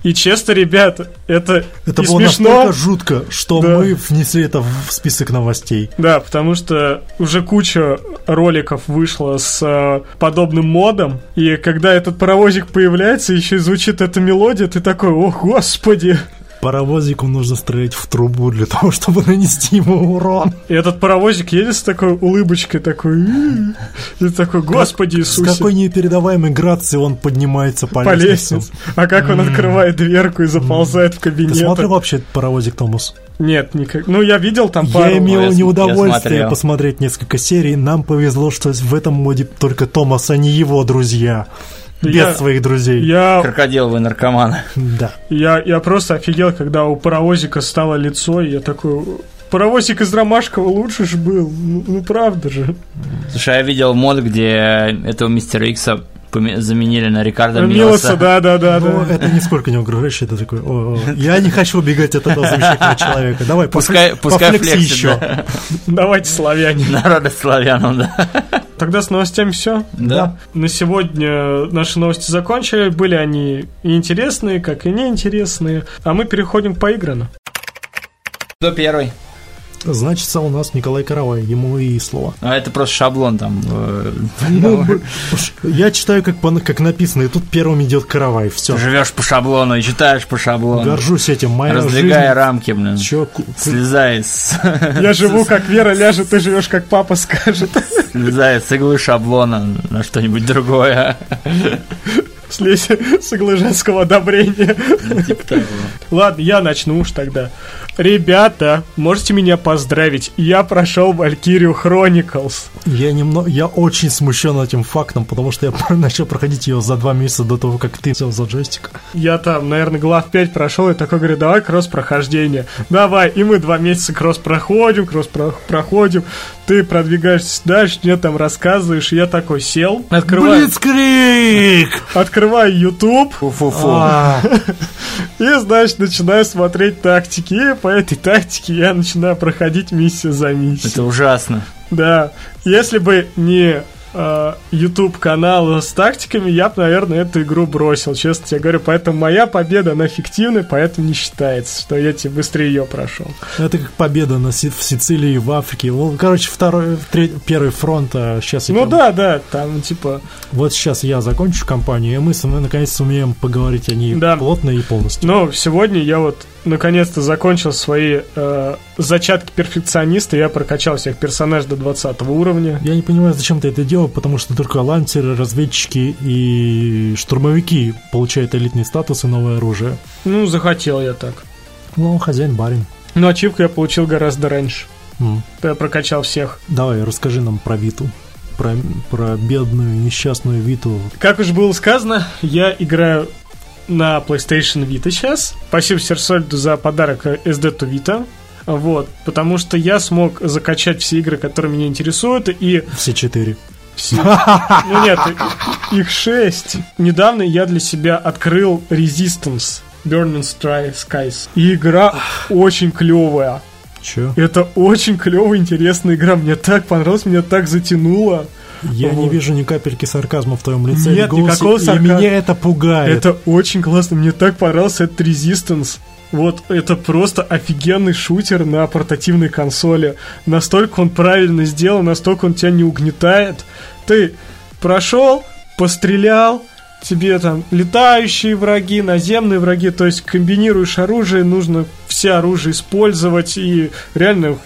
И честно, ребят, это, Это было смешно. настолько жутко, что Да. мы внесли это в список новостей. Да, потому что уже куча роликов вышло с э, подобным модом, и когда этот паровозик появляется, еще и звучит эта мелодия, ты такой, о господи! Паровозику нужно стрелять в трубу для того, чтобы нанести ему урон. И этот паровозик едет с такой улыбочкой, такой, и такой, господи С Иисусе. какой непередаваемой грацией он поднимается по, по лестнице. лестнице. А как он открывает дверку и заползает в Ты кабинет. смотрел вообще паровозик, Томас? Нет, никак. Ну, я видел там пару. Я имел Я с- неудовольствие я посмотреть несколько серий. Нам повезло, что в этом моде только Томас, а не его друзья. Без Я- своих друзей. Я, Крокодиловые наркоманы. Да. я, я просто офигел, когда у паровозика стало лицо, и я такой... Паровозик из Ромашкова лучше ж был. Ну, ну, правда же. Слушай, я видел мод, где этого мистера Икса заменили на Рикардо Милоса, Милоса. да, да, да, Но да. это нисколько не угрожающе, это такой, «О, о, я не хочу убегать от этого замечательного человека. Давай, Пускай, пускай пофлекси флексит, еще. да. Давайте, славяне. Народа славянам, да. Тогда с новостями все. Да. На сегодня наши новости закончили. Были они и интересные, как и неинтересные. А мы переходим к поиграну. Кто первый? Значит, у нас Николай Каравай, ему и слово. А это просто шаблон там. э, Ну, я читаю, как, написано, и тут первым идет Каравай. Все. Живешь по шаблону и читаешь по шаблону. Горжусь этим. Моя Раздвигая жизнь... рамки, блин. Чё, Слезай с, Я живу, как Вера ляжет, ты живешь, как папа скажет. слезай с иглы шаблона на что-нибудь другое. Слезь с иглы женского одобрения. Типа того. Ладно, я начну уж тогда. Ребята, можете меня поздравить. Я прошел Valkyrie Chronicles. Я немного, я очень смущен этим фактом, потому что я начал проходить ее за два месяца до того, как ты взял за джойстик. Я там, наверное, глав 5 прошел и такой говорю, давай кросс-прохождение. Давай, и мы два месяца кросс проходим, кросс проходим. Ты продвигаешься дальше, мне там рассказываешь. и Я такой сел, открываю, Блицкрик! открываю YouTube Фу-фу-фу. А, и, значит, начинаю смотреть тактики. И по этой тактике я начинаю проходить миссию за миссией. Это ужасно. Да, если бы не YouTube канал с тактиками, я бы, наверное, эту игру бросил, честно тебе говорю. Поэтому моя победа, она фиктивная, поэтому не считается, что я тебе быстрее ее прошел. Это как победа на Си- в Сицилии в Африке. Ну, короче, второй, третий, первый фронт. а сейчас я Ну там- да, да, там типа... Вот сейчас я закончу кампанию, и мы с наконец сумеем поговорить о ней Да. плотно и полностью. Но сегодня я вот наконец-то закончил свои э, зачатки перфекциониста, я прокачал всех персонажей до 20 уровня. Я не понимаю, зачем ты это делал, потому что только ланцеры, разведчики и штурмовики получают элитный статус и новое оружие. Ну, захотел я так. Ну, хозяин барин. Но ачивку я получил гораздо раньше. М. Я прокачал всех. Давай, расскажи нам про Виту. Про, про бедную, несчастную Виту. Как уж было сказано, я играю на PlayStation Vita сейчас. Спасибо Серсольду за подарок SD to Vita. Вот, потому что я смог закачать все игры, которые меня интересуют, и Все четыре. Ну нет, их шесть. Недавно я для себя открыл Resistance Burning Skies. И игра очень клевая. Че? Это очень клевая, интересная игра. Мне так понравилось, меня так затянуло. Я не Вот. вижу ни капельки сарказма в твоем лице. Нет, голосе, никакого сарказма. меня это пугает. Это очень классно, мне так понравился этот Resistance. Вот это просто офигенный шутер на портативной консоли. Настолько он правильно сделан, настолько он тебя не угнетает. Ты прошел, пострелял, тебе там летающие враги, наземные враги, то есть комбинируешь оружие, нужно все оружие использовать, и реально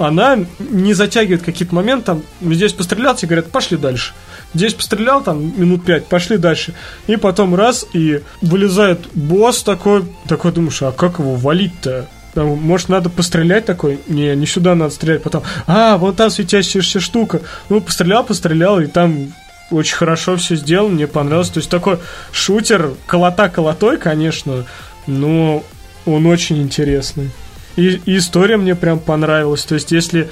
она не затягивает какие-то моменты, там, здесь пострелял, тебе говорят, пошли дальше. Здесь пострелял, там, минут пять, пошли дальше. И потом раз, и вылезает босс такой, такой думаешь, а как его валить-то? Там, может, надо пострелять такой? Не, не сюда надо стрелять. Потом, а, вон там светящаяся штука. Ну, пострелял, пострелял, и там очень хорошо все сделано, мне понравилось. То есть такой шутер, колота-колотой, конечно, но он очень интересный. И, и история мне прям понравилась. То есть, если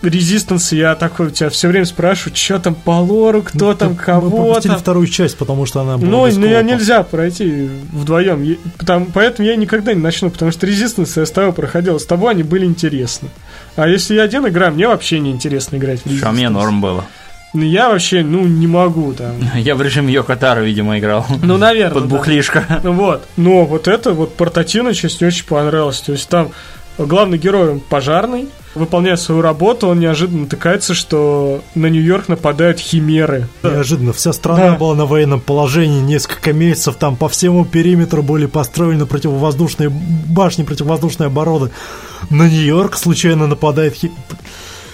Резистанс, я такой у тебя все время спрашиваю, что там по лору, кто Ну, там, мы кого пропустили там. вторую часть, потому что она была Ну, без ну, я нельзя пройти вдвоем. Потому- поэтому я никогда не начну, потому что Резистанс я с тобой проходил, с тобой они были интересны. А если я один играю, мне вообще не интересно играть в а мне норм было. Ну, я вообще, ну, не могу там. Я в режиме Йокотара, видимо, играл. Ну, наверное. Под да. бухлишко. Ну Вот. Но вот это вот портативная часть мне очень понравилась. То есть там главный герой он пожарный, выполняет свою работу, он неожиданно натыкается, что на Нью-Йорк нападают химеры. Неожиданно, вся страна Да. была на военном положении, несколько месяцев там по всему периметру были построены противовоздушные башни, противовоздушные обороны. На Нью-Йорк случайно нападает хи...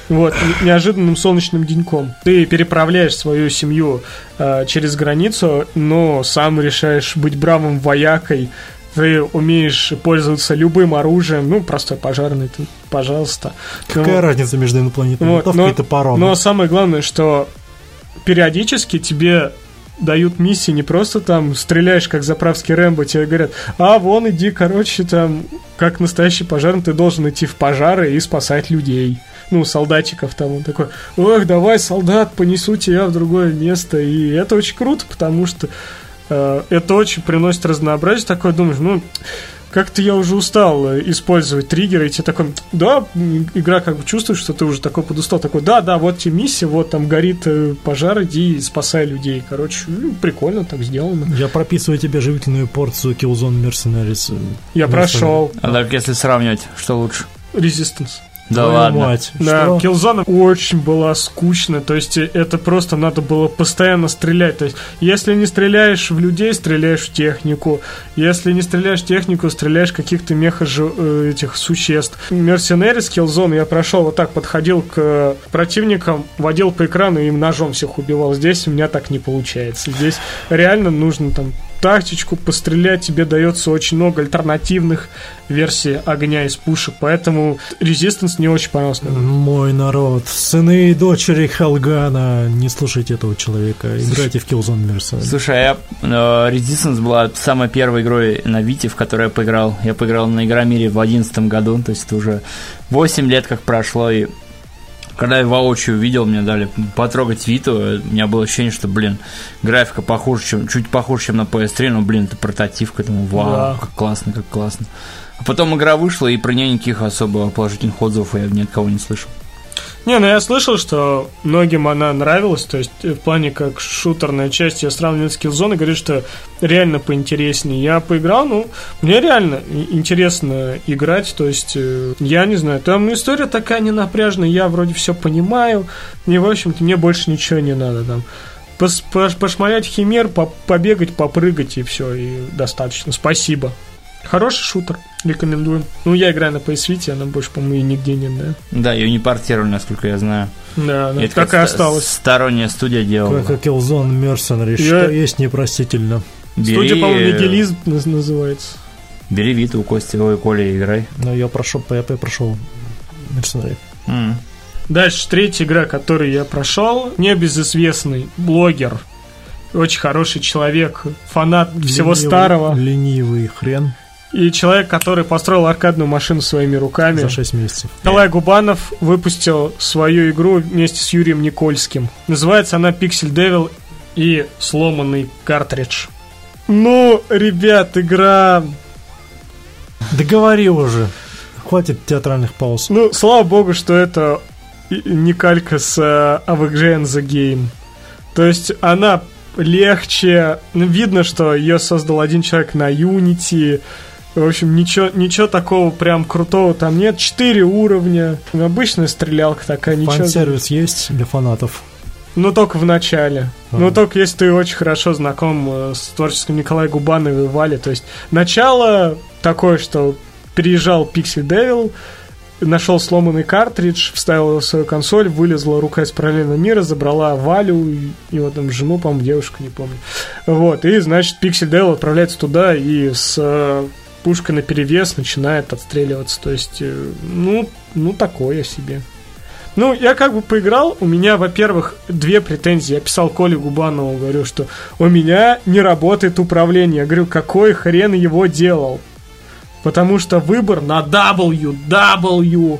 Вот, не- неожиданным солнечным деньком. Ты переправляешь свою семью э, через границу, но сам решаешь быть бравым воякой. Ты умеешь пользоваться любым оружием, ну, простой пожарный, ты, пожалуйста. Какая Ну, разница между инопланетной Вот, но- и топором? Но самое главное, что периодически тебе дают миссии не просто там стреляешь как заправский Рэмбо, тебе говорят, а вон иди, короче, там, как настоящий пожарный, ты должен идти в пожары и спасать людей. Ну, солдатиков там, он такой, ох, давай, солдат, понесу тебя в другое место. И это очень круто, потому что э, это очень приносит разнообразие. Такой думаешь, ну, как-то я уже устал э, использовать триггеры, и тебе такой, да, игра как бы чувствует, что ты уже такой подустал, такой, да, да, вот тебе миссия, вот там горит э, пожар, иди и спасай людей. Короче, ну, прикольно так сделано. Я прописываю тебе живительную порцию Killzone Mercenaries. Я Mercenary. прошел А так, если сравнивать, что лучше? Resistance. Да Твою ладно. мать. Да, Что? Killzone очень была скучная, то есть э, это просто надо было постоянно стрелять. То есть, если не стреляешь в людей, стреляешь в технику. Если не стреляешь в технику, стреляешь в каких-то меха этих существ. Mercenaries Killzone я прошел вот так, подходил к э, противникам, водил по экрану и им ножом всех убивал. Здесь у меня так не получается. Здесь реально нужно там тактичку пострелять, тебе дается очень много альтернативных версий огня из пушек, поэтому Resistance не очень понравился. Мой народ, сыны и дочери Хелгана, не слушайте этого человека, играйте в Killzone Mercenary. Слушай, а я, э, Resistance была самой первой игрой на Вите, в которой я поиграл. Я поиграл на Игромире в 2011 году, то есть это уже 8 лет как прошло, и когда я воочию увидел, мне дали потрогать Виту, у меня было ощущение, что, блин, графика похуже, чем, чуть похуже, чем на PS3, но, блин, это портатив к этому, вау, Да. как классно, как классно. А потом игра вышла, и про нее никаких особо положительных отзывов я ни от кого не слышал. Не, ну я слышал, что многим она нравилась, то есть в плане как шутерная часть, я сравниваю с Killzone и говорю, что реально поинтереснее. Я поиграл, ну, мне реально интересно играть, то есть, э, я не знаю, там история такая ненапряжная, я вроде все понимаю, и, в общем-то, мне больше ничего не надо там. Пос- пош- пошмалять химер, по- побегать, попрыгать, и все, и достаточно. Спасибо. Хороший шутер, рекомендую. Ну, я играю на PS Vita, она больше, по-моему, и нигде нет, да? Да, ее не портировали, насколько я знаю. Да, да, Это так и как осталось. Сторонняя студия делала. Как и Killzone Mercenary, Я- что есть непростительно. Студия, Бери, по-моему, нигилизм наз- называется. Бери Виту у Кости, ой, Коля, играй. Но я прошел, я прошел Mercenary. М. Дальше третья игра, которую я прошел. Небезызвестный блогер. Очень хороший человек, фанат всего Ленивый- старого. Ленивый хрен И человек, который построил аркадную машину своими руками. за 6 месяцев. Николай Губанов выпустил свою игру вместе с Юрием Никольским. Называется она Pixel Devil и сломанный картридж. Ну, ребят, игра... Договори уже. Хватит театральных пауз. Ну, слава богу, что это не калька с AVG and the Game. То есть она легче. Видно, что ее создал один человек на Unity. В общем, ничего, ничего такого прям крутого там нет. Четыре уровня. Обычная стрелялка такая, ничего. Фан-сервис есть для фанатов. Ну, только в начале. Ага. Ну, только если ты очень хорошо знаком э, с творчеством Николая Губанова и Вали. То есть, начало такое, что переезжал Pixel Devil, нашел сломанный картридж, вставил его в свою консоль, вылезла рука из параллельного мира, забрала Валю, и его там жену, по-моему, девушку, не помню. Вот, и, значит, Pixel Devil отправляется туда и с пушкой на перевес начинает отстреливаться. То есть, э, ну, ну, такое себе. Ну, я как бы поиграл, у меня, во-первых, две претензии. Я писал Коле Губанову, говорю, что у меня не работает управление. Я говорю, какой хрен его делал? Потому что выбор на W, W,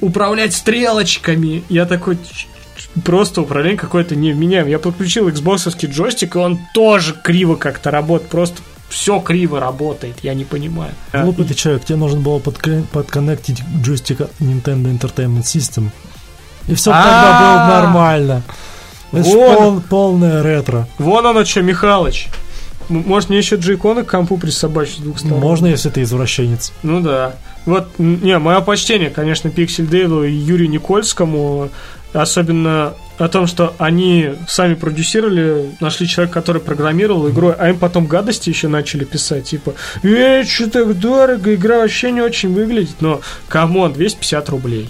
управлять стрелочками. Я такой, «Ч- ч- просто управление какое-то невменяемое. Я подключил xbox джойстик, и он тоже криво как-то работает. Просто все криво работает, я не понимаю. Глупый ты человек, тебе нужно было подк- подконнектить джойстик Nintendo Entertainment System. И все тогда было нормально. Это пол- полное ретро. Вон оно что, Михалыч. Может, мне еще джейконы к компу присобачить с двух сторон? Можно, если ты извращенец. Ну да. Вот, не, мое почтение, конечно, Пиксель Дейлу и Юрию Никольскому, особенно о том, что они сами продюсировали, нашли человека, который программировал игру, а им потом гадости еще начали писать, типа, э, что так дорого, игра вообще не очень выглядит, но, come on, 250 рублей.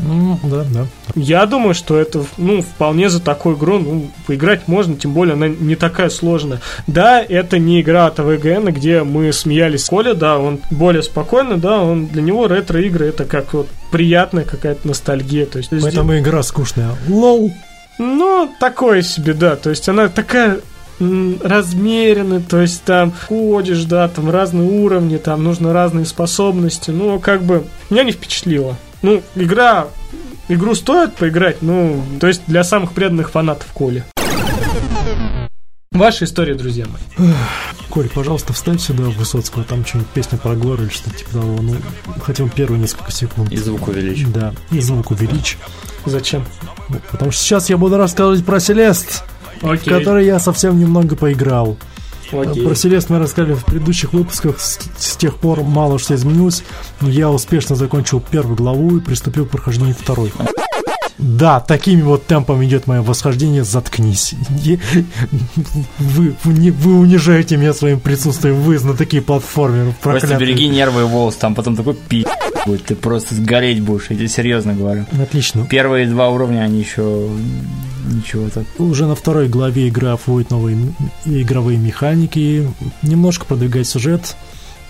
Ну, да, да. Я думаю, что это, ну, вполне за такую игру, ну, поиграть можно, тем более она не такая сложная. Да, это не игра от AVGN, где мы смеялись с Коля, да, он более спокойно, да, он для него ретро-игры это как вот приятная какая-то ностальгия, то есть... Поэтому игра скучная. Лол. Ну, такое себе, да. То есть она такая м, размеренная, то есть там ходишь, да, там разные уровни, там нужно разные способности. Ну, как бы меня не впечатлило. Ну, игра, игру стоит поиграть, ну, то есть для самых преданных фанатов Коли. Ваша история, друзья мои. Коль, пожалуйста, вставь сюда Высоцкого, там что-нибудь песня про Глор или что-то типа того. Ну, хотя бы первые несколько секунд. И звук увеличь. Да, и звук увеличь. Зачем? Ну, Потому что сейчас я буду рассказывать про Селест, в Окей. который я совсем немного поиграл. Окей. Про Селест мы рассказали в предыдущих выпусках. С, с тех пор мало что изменилось. Но я успешно закончил первую главу и приступил к прохождению второй. Да, такими вот темпами идет мое восхождение. Заткнись. Вы, вы, унижаете меня своим присутствием. Вы такие платформеры. Просто береги нервы и волос, там потом такой пи будет, ты просто сгореть будешь, я тебе серьезно говорю. Отлично. Первые два уровня, они еще ничего так. Уже на второй главе игра вводит новые игровые механики, немножко продвигает сюжет.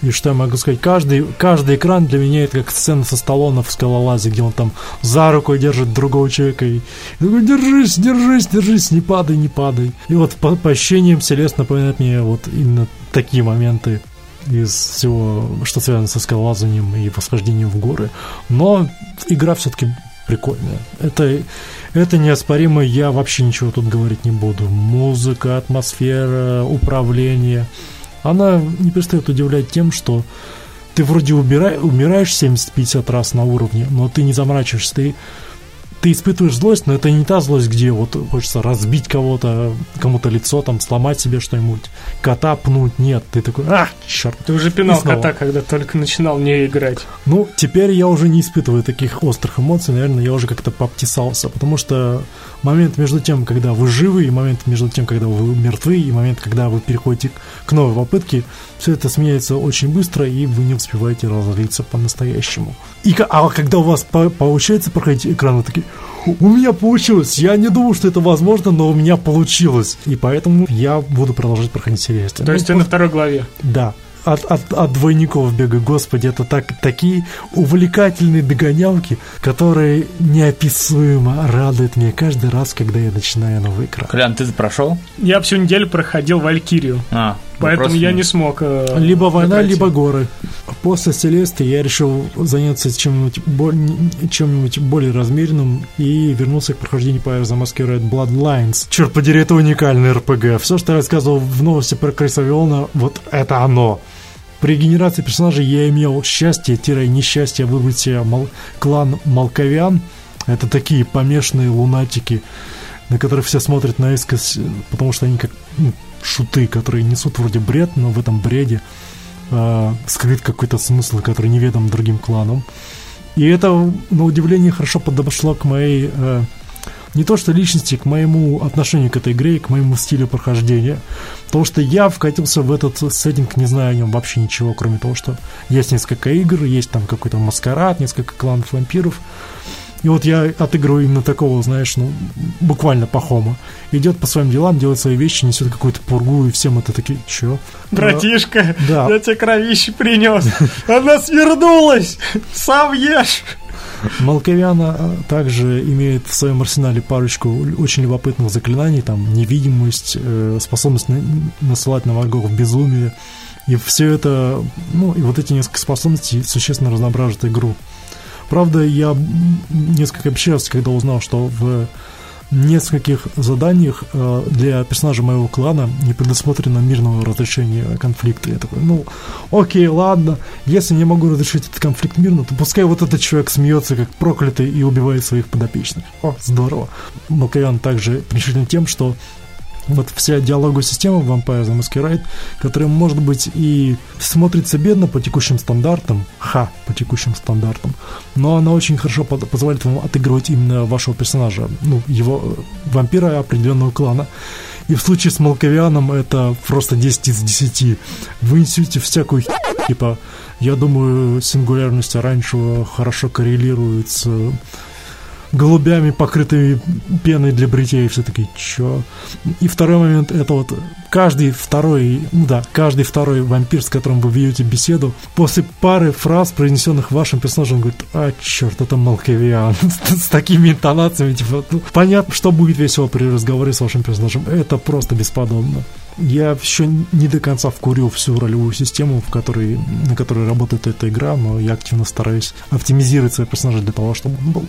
И что я могу сказать? Каждый, каждый экран для меня это как сцена со Сталлоне в скалолазе, где он там за руку держит другого человека и, и такой, держись, держись, держись, не падай, не падай. И вот по, по ощущениям Селест напоминает мне вот именно такие моменты из всего, что связано со скалолазанием и восхождением в горы. Но игра все-таки прикольная. Это, это неоспоримо, я вообще ничего тут говорить не буду. Музыка, атмосфера, управление. Она не перестает удивлять тем, что ты вроде убира- умираешь 70-50 раз на уровне, но ты не заморачиваешься, ты, ты испытываешь злость, но это не та злость, где вот хочется разбить кого-то, кому-то лицо, там, сломать себе что-нибудь, кота пнуть, нет, ты такой, а, черт. Ты уже пинал кота, когда только начинал не играть. Ну, теперь я уже не испытываю таких острых эмоций, наверное, я уже как-то пообтесался, потому что момент между тем, когда вы живы, и момент между тем, когда вы мертвы, и момент, когда вы переходите к- к новой попытке, все это сменяется очень быстро, и вы не успеваете разлиться по-настоящему. И, а когда у вас по- получается проходить экран, вы такие, у меня получилось, я не думал, что это возможно, но у меня получилось. И поэтому я буду продолжать проходить серию. То есть ты на второй главе. Да. От, от, от двойников бегаю, господи, это так, такие увлекательные догонялки, которые неописуемо радуют меня каждый раз, когда я начинаю новый экран. Колян, ты прошел? Я всю неделю проходил Валькирию, А, поэтому вопрос я не смог. э, Либо война, пройти. либо горы. После Селесты я решил заняться чем-нибудь, боль- чем-нибудь более размеренным и вернулся к прохождению Fire the Masquerade Bloodlines. Черт подери, это уникальный РПГ. Все, что я рассказывал в новости про Криса Виолна, вот это оно. При генерации персонажей я имел счастье-несчастье выбрать себе мал- клан Малковян. Это такие помешанные лунатики, на которых все смотрят наискось, потому что они как ну, шуты, которые несут вроде бред, но в этом бреде э, скрыт какой-то смысл, который неведом другим кланам. И это, на удивление, хорошо подошло к моей э, не то что личности, к моему отношению к этой игре и к моему стилю прохождения. Потому что я вкатился в этот сеттинг, не зная о нем вообще ничего, кроме того, что есть несколько игр, есть там какой-то маскарад, несколько кланов вампиров. И вот я отыгрываю именно такого, знаешь, ну, буквально пахома. Идет по своим делам, делает свои вещи, несет какую-то пургу, и всем это такие, чё? Братишка, Да. я тебе кровище принес. Она свернулась. Сам ешь. Малковяна а, также имеет в своем арсенале парочку очень любопытных заклинаний, там невидимость, э, способность на- насылать на врагов безумие. И все это, ну, и вот эти несколько способностей существенно разноображат игру. Правда, я несколько обещался, когда узнал, что в нескольких заданиях э, для персонажа моего клана не предусмотрено мирного разрешения конфликта. Я такой, ну, окей, ладно, если не могу разрешить этот конфликт мирно, то пускай вот этот человек смеется как проклятый и убивает своих подопечных. О, здорово. Малковян также причинен тем, что вот вся диалоговая система Vampire the Masquerade, которая, может быть, и смотрится бедно по текущим стандартам, ха, по текущим стандартам, но она очень хорошо позволяет вам отыгрывать именно вашего персонажа, ну, его э, вампира определенного клана. И в случае с Малковианом это просто 10 из 10. Вы несете всякую хи- типа, я думаю, сингулярность оранжевого хорошо коррелирует с голубями, покрытыми пеной для бритья, и все такие, чё? И второй момент, это вот каждый второй, ну да, каждый второй вампир, с которым вы ведете беседу, после пары фраз, произнесенных вашим персонажем, говорит, а, черт, это Малковиан, с, такими интонациями, типа, ну, понятно, что будет весело при разговоре с вашим персонажем, это просто бесподобно. Я еще не до конца вкурил всю ролевую систему, в которой, на которой работает эта игра, но я активно стараюсь оптимизировать своего персонажа для того, чтобы он был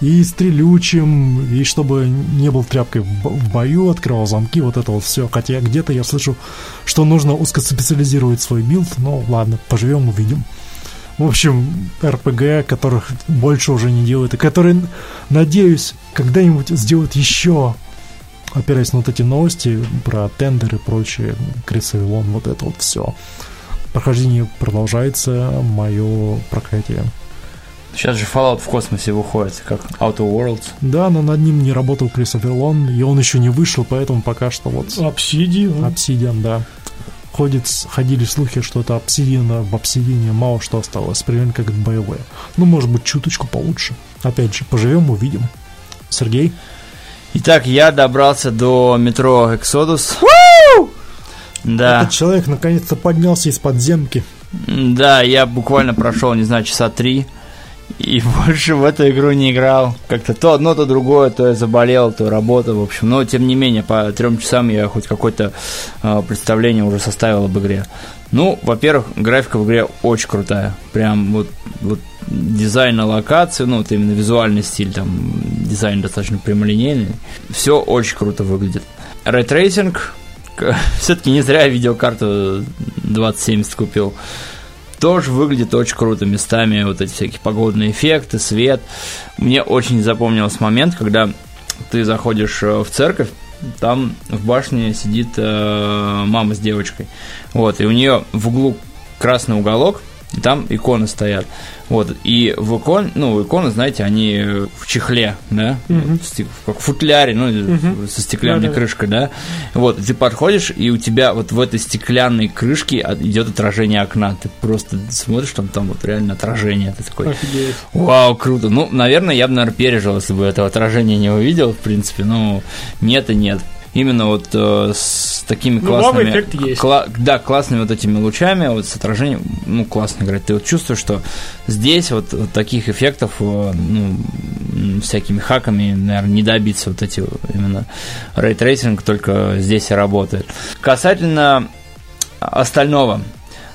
и стрелючим, и чтобы не был тряпкой в бо- в бою, открывал замки, вот это вот все. Хотя где-то я слышу, что нужно узкоспециализировать свой билд, но ладно, поживем, увидим. В общем, РПГ, которых больше уже не делают, и которые, надеюсь, когда-нибудь сделают еще опираясь на вот эти новости про тендеры и прочее, Крис Авеллон, вот это вот все. Прохождение продолжается, мое проклятие. Сейчас же Fallout в космосе выходит, как Outer Worlds. Да, но над ним не работал Крис Авилон, и он еще не вышел, поэтому пока что вот... Обсидиан. Обсидиан, да. Ходит, ходили слухи, что это обсидиана, в обсидиане мало что осталось, примерно как боевое. Ну, может быть, чуточку получше. Опять же, поживем, увидим. Сергей? Итак, я добрался до метро Exodus. Да. Этот человек наконец-то поднялся из подземки. Да, я буквально прошел, не знаю, часа три. И больше в эту игру не играл. Как-то то одно, то другое, то я заболел, то работа, в общем. Но, тем не менее, по трем часам я хоть какое-то э, представление уже составил об игре. Ну, во-первых, графика в игре очень крутая. Прям вот, вот дизайн на локации, ну, вот именно визуальный стиль, там, дизайн достаточно прямолинейный. Все очень круто выглядит. Ray tracing, все-таки не зря видеокарту 2070 купил тоже выглядит очень круто местами, вот эти всякие погодные эффекты, свет. Мне очень запомнился момент, когда ты заходишь э, в церковь, там в башне сидит э, мама с девочкой. Вот, и у нее в углу красный уголок, и там иконы стоят. Вот, и в икон, ну, иконы, знаете, они в чехле, да, Мгм. как в футляре, ну, Мгм. со стеклянной Да-да. крышкой, да. Вот, ты подходишь, и у тебя вот в этой стеклянной крышке идет отражение окна. Ты просто смотришь, там, там вот реально отражение. Ты такой, Офигеть. вау, круто. Ну, наверное, я бы, наверное, пережил, если бы этого отражения не увидел, в принципе. Ну, нет и нет. Именно вот э, с такими Ну, классными... вау-эффект есть. кла- да, классными вот этими лучами, вот с отражением, ну, классно играть. Ты вот чувствуешь, что здесь вот, вот таких эффектов, э, ну, всякими хаками, наверное, не добиться вот эти именно ray tracing только здесь и работает. Касательно остального,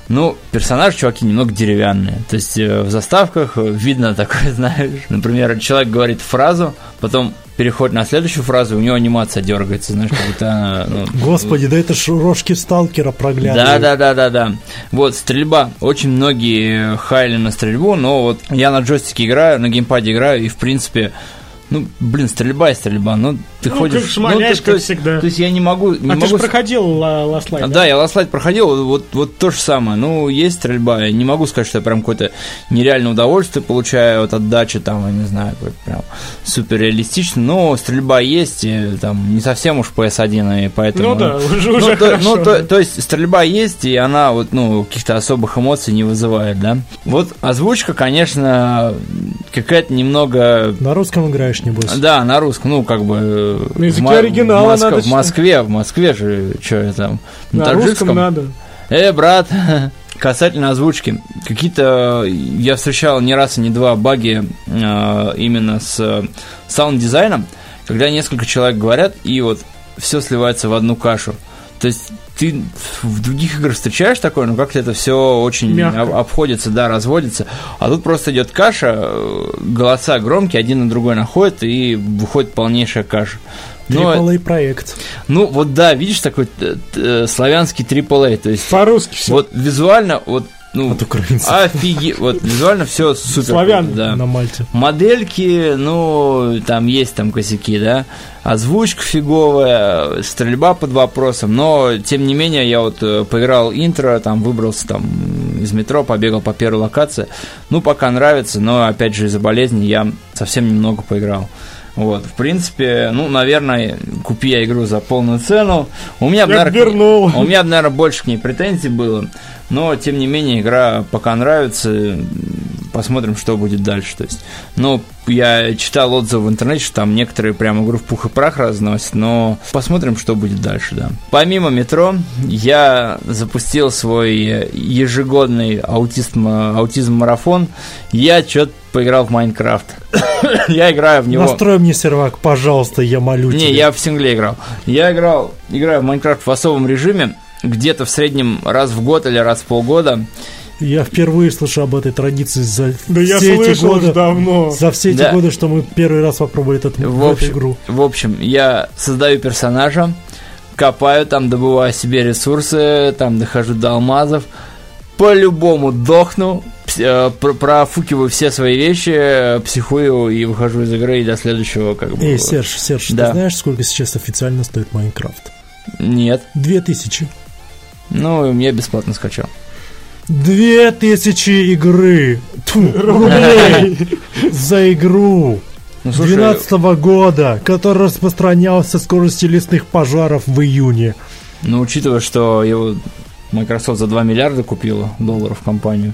ну, персонажи, чуваки, немного деревянные. То есть э, в заставках э, видно такое, знаешь, например, человек говорит фразу, потом переходит на следующую фразу, у него анимация дергается, знаешь, как будто она, ну, Господи, да это ж рожки сталкера да, проглядывают. да, да, да, да. Вот, стрельба. Очень многие хаяли на стрельбу, но вот я на джойстике играю, на геймпаде играю, и в принципе, ну, блин, стрельба и стрельба. Ну, ты Ну, ходишь. как шмаляешь, ну, ты- как то есть- всегда. То есть я не могу. Не А ты могу же проходил Ла- Last Light, да, я Light проходил, вот, вот то же самое. Ну, есть стрельба, я не могу сказать, что я прям какое-то нереальное удовольствие получаю от отдачи, там, я не знаю, прям супер реалистично, но стрельба есть, и, там, не совсем уж PS1, и поэтому... Ну да, уже, Ну, уже то, хорошо. ну, то- то есть стрельба есть, и она вот, ну, каких-то особых эмоций не вызывает, да. Вот озвучка, конечно, какая-то немного На русском играешь, небось. да, на русском, ну, как бы... э, На языке в оригинала в Москве, надо В Москве, в Москве же, что я там, на, На русском надо. Э, брат, касательно озвучки, какие-то, я встречал не раз и не два баги э, именно с э, саунд-дизайном, когда несколько человек говорят, и вот все сливается в одну кашу. То есть ты в других играх встречаешь такое, но как-то это все очень Мягко. об- обходится, да, разводится. А тут просто идет каша, э, голоса громкие, один на другой находят, и выходит полнейшая каша. Ну, э, AAA проект. ну, вот да, видишь, такой э, э, славянский AAA, то есть По-русски все. вот визуально, вот, ну, От украинцев. офиге, вот визуально все супер. Славян. да. На Мальте. Модельки, ну, там есть там косяки, да. Озвучка фиговая, стрельба под вопросом, но, тем не менее, я вот э, поиграл интро, там, выбрался там из метро, побегал по первой локации. Ну, пока нравится, но, опять же, из-за болезни я совсем немного поиграл. Вот, в принципе, ну, наверное, купи я игру за полную цену. У меня, бы, Я наверное, вернул. у меня, наверное, больше к ней претензий было. Но, тем не менее, игра пока нравится. Посмотрим, что будет дальше. То есть, ну, я читал отзывы в интернете, что там некоторые прям игру в пух и прах разносят, но посмотрим, что будет дальше, да. Помимо метро, я запустил свой ежегодный аутизм, аутизм-марафон. Я что-то поиграл в Майнкрафт. я играю в него. Настрой мне сервак, пожалуйста, я молю Не, тебя. я в сингле играл. Я играл, играю в Майнкрафт в особом режиме, где-то в среднем раз в год или раз в полгода. Я впервые слышу об этой традиции за Да я все эти слышал годы. давно. За все эти Да. годы, что мы первый раз попробовали этот, В в эту общем, игру. в общем, я создаю персонажа, копаю там, добываю себе ресурсы, там дохожу до алмазов, по-любому дохну, э, про- профукиваю все свои вещи, психую и выхожу из игры и до следующего как бы... Эй, Серж, Серж, Да. ты знаешь, сколько сейчас официально стоит Майнкрафт? Нет. Две тысячи. Ну, я бесплатно скачал. Две тысячи игры. Тьфу, рублей за игру. Ну, слушай, 12 года, который распространялся скорости лесных пожаров в июне. ну, учитывая, что его Microsoft за 2 миллиарда купила долларов компанию,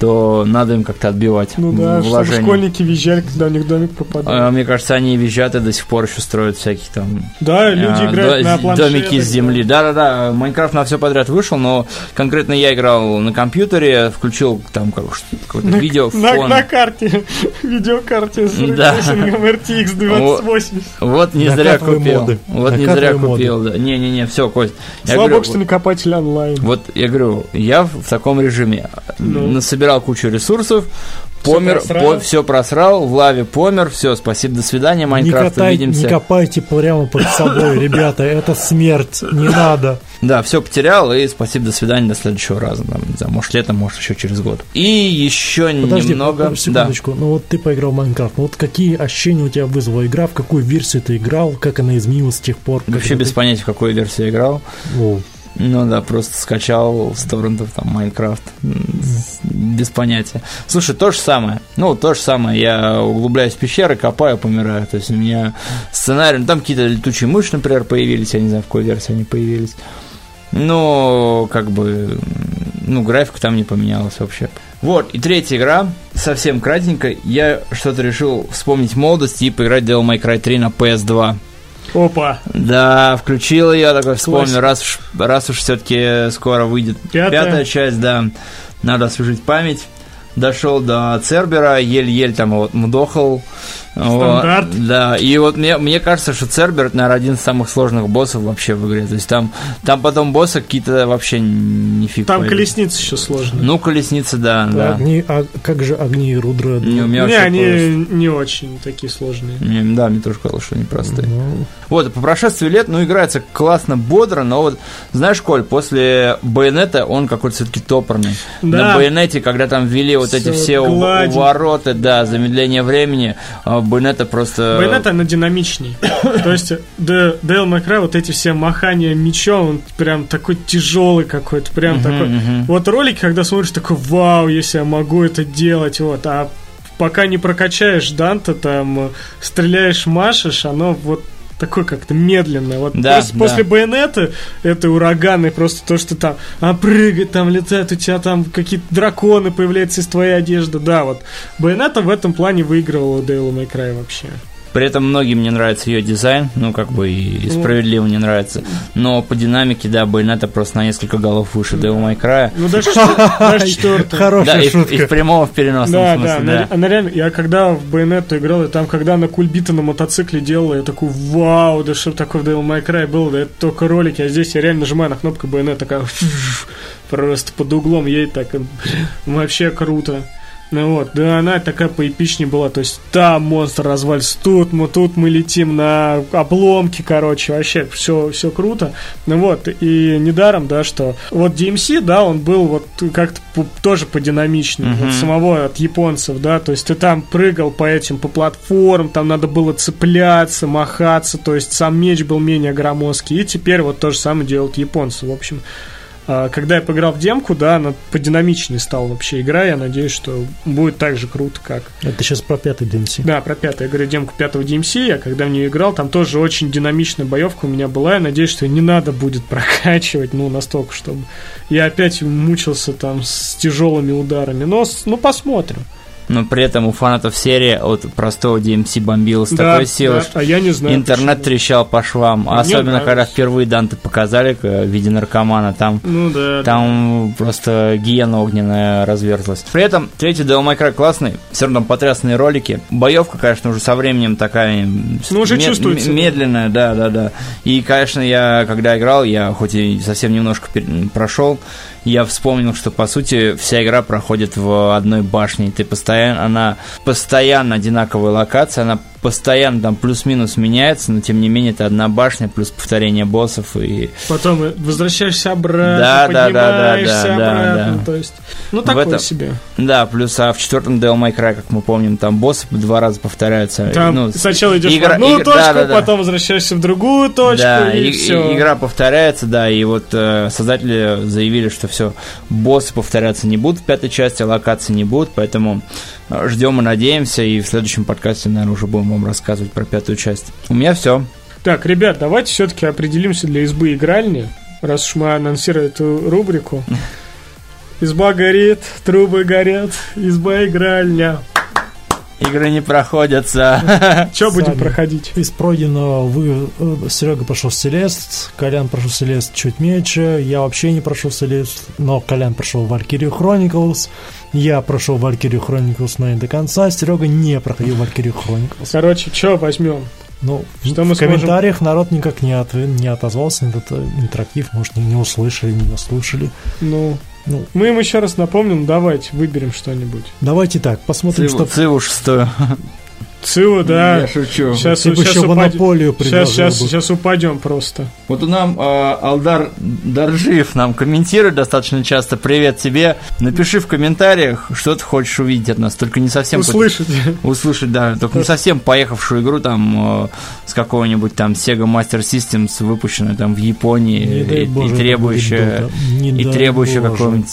то надо им как-то отбивать Ну да, чтобы вложения. школьники визжали, когда у них домик пропадал. А, Мне кажется, они визжат и до сих пор еще строят всяких там да, люди а, играют до- на планшетах. домики из земли. Да-да-да, Майнкрафт на все подряд вышел, но конкретно я играл на компьютере, включил там как, какое-то На, видео, на, фон. на карте, видеокарте с Да. RTX 2080. Вот не зря Накатывай купил. моды. Вот не зря Накатывай купил, да. Не-не-не, все, Кость. Слава говорю, богу, что не копатель онлайн. Вот я говорю, я в таком режиме Ну. насобирал кучу ресурсов, помер, просрал. все просрал, в лаве помер, все, спасибо, до свидания, Не, Майнкрафт, катай- увидимся. не копайте прямо под собой, ребята, это смерть, не надо. Да, все потерял, и спасибо, до свидания, до следующего раза. Там, не знаю, может, летом, может, еще через год. И еще Подожди, немного... подожди, секундочку. Ну вот ты поиграл в Майнкрафт. Ну вот какие ощущения у тебя вызвала игра, в какую версию ты играл, как она изменилась с тех пор? Да. Вообще без понятия, в какой версии я играл. Воу. Ну да, просто скачал с торрентов там Майнкрафт. Без понятия. Слушай, то же самое. Ну, то же самое. Я углубляюсь в пещеры, копаю, помираю. То есть у меня сценарий... Ну, там какие-то летучие мыши, например, появились. Я не знаю, в какой версии они появились. Но, как бы... Ну, графика там не поменялась вообще. Вот, и третья игра, совсем кратенько. Я что-то решил вспомнить молодость и поиграть в Devil May Cry 3 на PS2. Опа. Да, включил ее, такой вспомнил, раз уж, раз уж все-таки скоро выйдет Пятая. часть, да, надо освежить память. Дошел до Цербера, еле-еле там вот мудохал. Стандарт. Вот, да, и вот мне, мне кажется, что Цербер, это, наверное, один из самых сложных боссов вообще в игре. То есть там, там потом боссы какие-то вообще нифиг. Там пойми. колесница еще сложная. Ну, колесница, да, да. Огни, а как же огни и Рудра? Не, у меня Не, они просто- не очень такие сложные. Не, да, мне тоже казалось, что непростые. Ну, Вот, по прошествии лет, ну, играется классно, бодро, но вот, знаешь, Коль, после Байонета он какой-то все-таки топорный. На Да. Байонете, когда там ввели вот эти Всё все гладенько. увороты, да, замедление времени, а Байонета просто... Байонет, она динамичней. То есть, Д- Devil May Cry, вот эти все махания мечом, он прям такой тяжелый какой-то, прям такой. Вот ролики, когда смотришь, такой, вау, если я могу это делать, вот, а пока не прокачаешь Данта, там, э, стреляешь, машешь, оно вот такое как-то медленное. Вот Да, после, да. после байонета это ураганы, просто то, что там а, прыгает, там летает, у тебя там какие-то драконы появляются из твоей одежды. Да, вот байонета в этом плане выигрывала May Cry вообще. При этом многим не нравится ее дизайн, ну, как бы и Ну. справедливо не нравится. Но по динамике, да, Байонета просто на несколько голов выше Devil May Cry. Ну, даже, чет- даже четвертая. Да, Хорошая и, шутка. и в прямом, и в переносном Да, смысле, да, да. она, реально, я когда в Байонетту играл, и там, когда она кульбита на мотоцикле делала, я такой, вау, да что такое в Devil May Cry было, да это только ролики, а здесь я реально нажимаю на кнопку Байонет, такая, просто под углом едет, так, вообще круто. Ну вот, да, она такая поэпичнее была, то есть там монстр развалится, тут мы, тут мы летим на обломки, короче, вообще все, все круто. Ну вот, и недаром, да, что вот DMC, да, он был вот как-то тоже подинамичнее, Мгм. вот самого от японцев, да, то есть ты там прыгал по этим, по платформам, там надо было цепляться, махаться, то есть сам меч был менее громоздкий, и теперь вот то же самое делают японцы, в общем. А, Когда я поиграл в демку, да, она подинамичнее стала вообще игра. Я надеюсь, что будет так же круто, как... Это сейчас про пятый DMC. Да, про пятый. Я говорю, демку пятого DMC. Я когда в нее играл, там тоже очень динамичная боевка у меня была. Я надеюсь, что не надо будет прокачивать, ну, настолько, чтобы... Я опять мучился там с тяжелыми ударами. Но, ну, посмотрим. Но при этом у фанатов серии от простого DMC бомбило с Да, такой силой, да, что а я не знаю. интернет почему. трещал по швам. Мне Особенно, нравилось. когда впервые Данте показали э, в виде наркомана. Там Ну, да. да. Там просто гиена огненная разверзлась. При этом третий Devil May Cry классный, все равно потрясные ролики. Боевка, конечно, уже со временем такая Ну, уже мед- чувствуется, да. медленная, да, да, да. И, конечно, я, когда играл, я хоть и совсем немножко прошел, я вспомнил, что, по сути, вся игра проходит в одной башне. Ты постоянно, она постоянно одинаковая локация, она постоянно там плюс-минус меняется, но тем не менее это одна башня плюс повторение боссов и Потом возвращаешься обратно, Да, да, да, да, поднимаешься да, да, обратно. да. То есть, ну, В такое этом- себе. да, плюс а в четвертом Devil May Cry, как мы помним, там боссы два раза повторяются. Там Ну, сначала идешь игра- в одну игра- точку, да, да, да. потом возвращаешься в другую точку, Да, и, и- все. игра повторяется, да, и вот э, создатели заявили, что все, боссы повторяться не будут в пятой части, а локации не будут, поэтому ждем и надеемся, и в следующем подкасте, наверное, уже будем вам рассказывать про пятую часть. У меня все. Так, ребят, давайте все-таки определимся для избы игральни, раз уж мы анонсировали эту рубрику. Изба горит, трубы горят, изба игральня. Игры не проходятся. Что будем проходить? Из пройденного вы, э, Серега прошел Селест, Колян прошел Селест чуть меньше, я вообще не прошел Селест, но Колян прошел Valkyrie Chronicles, я прошел Valkyrie Chronicles, но не до конца, Серега не проходил Valkyrie Chronicles. Короче, что возьмем? Ну, Что в мы сможем- комментариях народ никак не, отв- не отозвался этот э, интерактив, может, не, услышали, не дослушали. Ну, Ну, мы им еще раз напомним, давайте выберем что-нибудь. давайте так, посмотрим, Циву, что Циву шестую. Циву, да. Я шучу. Сейчас, бы сейчас, монополию сейчас, сейчас, бы. сейчас упадем просто. Вот у нам э, Алдар Даржиев нам комментирует достаточно часто. Привет тебе. Напиши в комментариях, что ты хочешь увидеть от нас. Только не совсем... Услышать. Услышать, да. Только не совсем поехавшую игру там э, с какого-нибудь там Sega Master Systems, выпущенную там в Японии Не и, боже, и требующая. Не и требующая какого-нибудь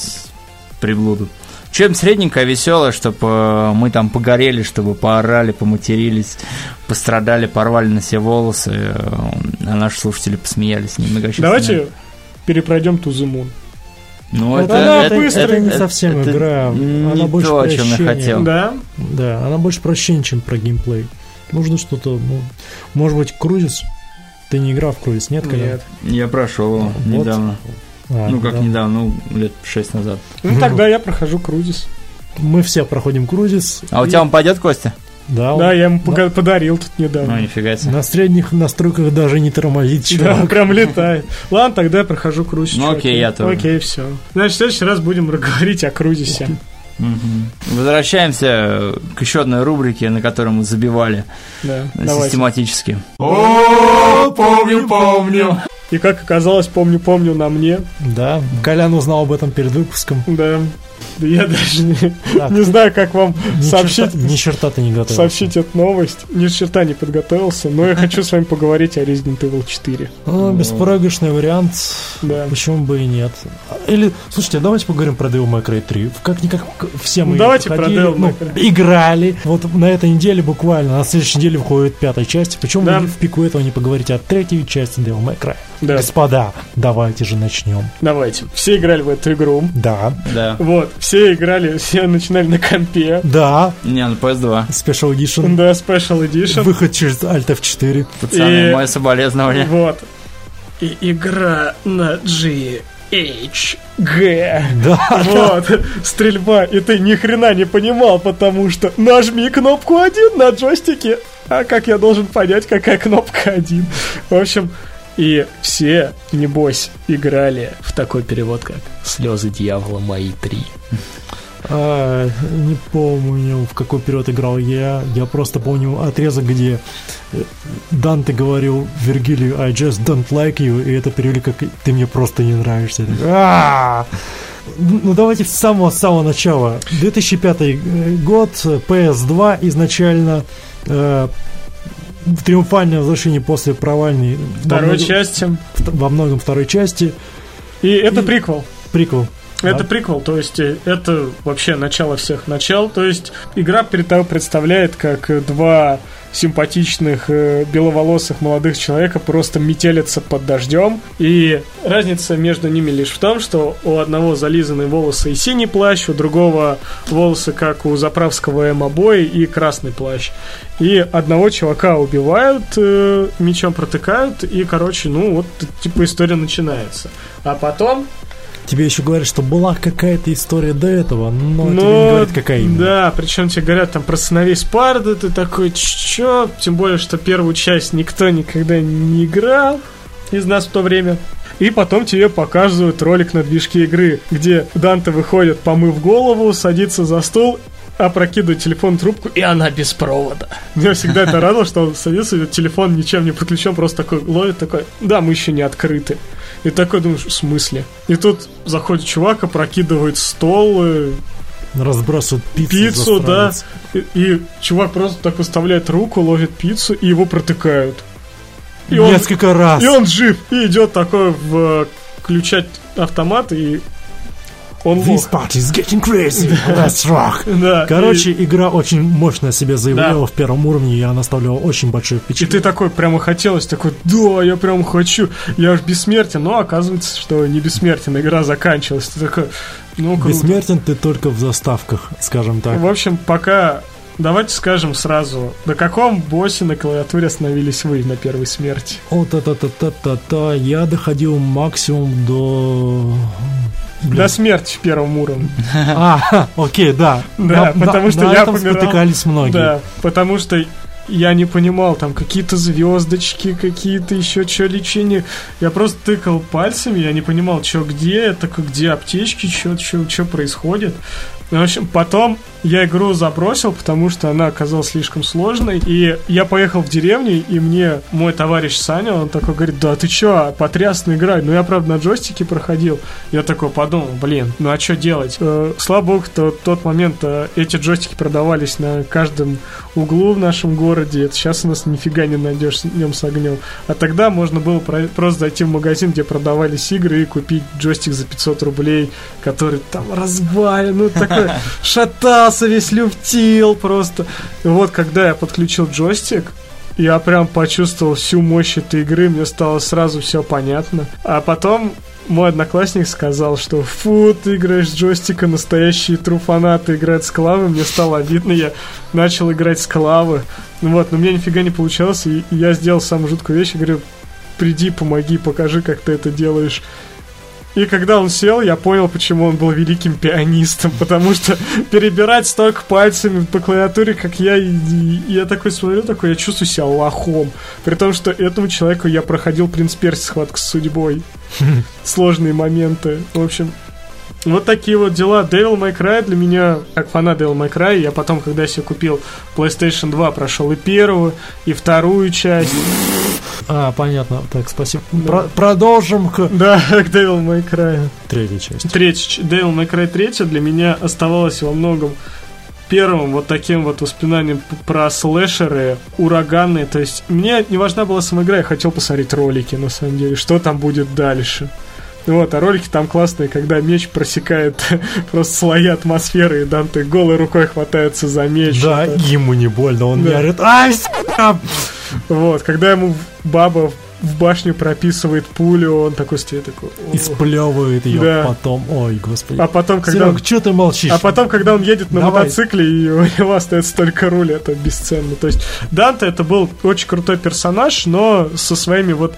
приблуду. Чем средненькое, веселое, чтобы мы там погорели, чтобы поорали, поматерились, пострадали, порвали на себе волосы, э, а наши слушатели посмеялись немногочисленные. Давайте перепройдем to the moon. Ну, Это, Она это- быстрая. это не совсем это игра, не она больше то, о чем я хотел. Да? Да, она больше про ощущение, чем про геймплей. Нужно что-то, ну, может быть, крузис? Ты не играл в крузис, нет, Колян? Нет. Я прошел его Вот. недавно. А, ну, как да. недавно, ну, лет шесть назад. Ну, тогда я прохожу крузис. Мы все проходим крузис. А у и- тебя он пойдет, Костя? Да, Да, он я ему пога- подарил тут Ну, недавно. нифига себе. на средних настройках даже не тормозит Да, чувак. прям летает. Ладно, тогда я прохожу крузис. Ну, чуваки. окей, я тоже. Окей, все. Значит, в следующий раз будем говорить о крузисе. Возвращаемся к еще одной рубрике, на которой мы забивали Да, давайте. систематически. О, помню, помню. И как оказалось, помню, помню на мне. Да, Колян узнал об этом перед выпуском. Да. Да я даже не, Так, не знаю, как вам ни сообщить, черта- ни черта ты не готов. сообщить эту новость. Ни черта не подготовился, но я хочу с вами поговорить о Resident Evil 4. Ну, беспроигрышный вариант, Да. почему бы и нет. Или, слушайте, давайте поговорим про Devil May Cry 3. Как-никак все мы Ну, давайте про Devil May ну, Cry. играли. Вот на этой неделе буквально, на следующей неделе выходит пятая часть. Почему Да. вы в пику этого не поговорите о третьей части Devil May Cry? Да. Господа, давайте же начнем. Давайте. Все играли в эту игру. Да, Да. Вот, все играли, все начинали на компе. да, Не, на PS2. Special Edition. Да, Special Edition. Выход через Alt F4. Пацаны, И- мое соболезнование. Вот. И игра на GHG. Да, Вот, стрельба, и ты ни хрена не понимал, потому что нажми кнопку 1 на джойстике. А как я должен понять, какая кнопка 1? В общем, и все, небось, играли в такой перевод, как «Слезы дьявола мои три». А, не помню, в какой период играл я. Я просто помню отрезок, где э, Данте говорил Вергилию I just don't like you, и это перевели как «ты мне просто не нравишься». Такой, «А-а-а!» Ну давайте с самого-самого начала. 2005 э, год, PS2 изначально э, триумфальное возвращение после провальной во Второй многом- части. во многом второй части. И это И- приквел. Приквел. Это Да. приквел, то есть э, это вообще начало всех начал. То есть игра перед тобой представляет, как два симпатичных э, беловолосых молодых человека просто метелятся под дождем. И разница между ними лишь в том, что у одного зализаны волосы и синий плащ, у другого волосы, как у заправского эмо-боя, и красный плащ. И одного чувака убивают, э, мечом протыкают, и, короче, ну вот, типа история начинается. А потом Тебе еще говорят, что была какая-то история до этого, но, тебе не Ну, говорят, какая именно. Да, причем тебе говорят там про сыновей Спарды, ты такой, чё? Тем более, что первую часть никто никогда не играл из нас в то время. И потом тебе показывают ролик на движке игры, где Данте выходит, помыв голову, садится за стол опрокидывает телефон трубку, и она без провода. Меня всегда это радовало, что он садится, и телефон ничем не подключен, просто такой ловит, такой, да, мы еще не открыты. И такой думаешь, в смысле? И тут заходит чувак, опрокидывает стол, э, Разбрасывают пиццу. пиццу, да. И, и чувак просто так выставляет руку, ловит пиццу, и его протыкают. И он, Несколько раз. и он жив, и идет такой в э, включать автомат, и он This party is getting crazy. Let's rock. Да, Короче, игра очень мощно себе заявляла Да. в первом уровне, и она оставляла очень большое И впечатление. ты такой прямо хотелось, такой, да, я прям хочу, я аж бессмертен. Но оказывается, что не бессмертен, игра заканчивалась. Ты такой, ну круто. Бессмертен ты только в заставках, скажем так. В общем, пока, давайте скажем сразу, на каком боссе на клавиатуре остановились вы на первой смерти? О, та-та-та-та-та-та. Я доходил максимум до... Блин. До смерти в первом уровне. А, окей, да. Да, На- потому на- что на я этом помирал. спотыкались многие. Да, потому что я не понимал, там какие-то звездочки, какие-то еще что лечение. Я просто тыкал пальцами, я не понимал, что где, это где аптечки, что что происходит. В общем, потом я игру забросил, потому что она оказалась слишком сложной. И я поехал в деревню, и мне мой товарищ Саня, он такой говорит, да ты чё, потрясно играть. Ну я, правда, на джойстике проходил. Я такой подумал, блин, ну а что делать? Э, слава богу, то, в тот момент э, эти джойстики продавались на каждом углу в нашем городе. Это сейчас у нас нифига не найдешь днем с огнем. А тогда можно было про- просто зайти в магазин, где продавались игры, и купить джойстик за 500 рублей, который там развален, ну такой шатался весь, люфтил просто. И вот когда я подключил джойстик, я прям почувствовал всю мощь этой игры, мне стало сразу все понятно. А потом мой одноклассник сказал, что фу, ты играешь с джойстика, настоящие тру-фанаты играют с клавы. Мне стало обидно, я начал играть с клавы. Ну вот, но у меня нифига не получалось, и я сделал самую жуткую вещь, я говорю, приди, помоги, покажи, как ты это делаешь. И когда он сел, я понял, почему он был великим пианистом, потому что перебирать столько пальцами по клавиатуре, как я, и, и я такой смотрю, такой, я чувствую себя лохом. При том, что этому человеку я проходил «Принц Перси. Схватка с судьбой». Сложные моменты. В общем, вот такие вот дела. Devil May Cry для меня, как фанат Devil May Cry, я потом, когда себе купил PlayStation 2, прошел и первую, и вторую часть. А, понятно. Так, спасибо. Про- продолжим к Да, к Devil May Cry. третьей части. Третья, ч- Devil May Cry 3 для меня оставалась во многом первым вот таким вот воспоминанием про слэшеры ураганные. То есть мне не важна была сама игра, я хотел посмотреть ролики, на самом деле, что там будет дальше. Вот, а ролики там классные, когда меч просекает просто слои атмосферы, и Данте голой рукой хватается за меч. Да, Это- ему не больно, он Да. орет. Ай! Вот, когда ему баба в башню прописывает пулю, он такой стоит, такой... «О». И сплевывает ее Да. потом. Ой, господи. А потом, когда... Серег, что ты молчишь? А потом, когда он едет на Давай. мотоцикле, и у него остается только руль, это бесценно. То есть Данте это был очень крутой персонаж, но со своими вот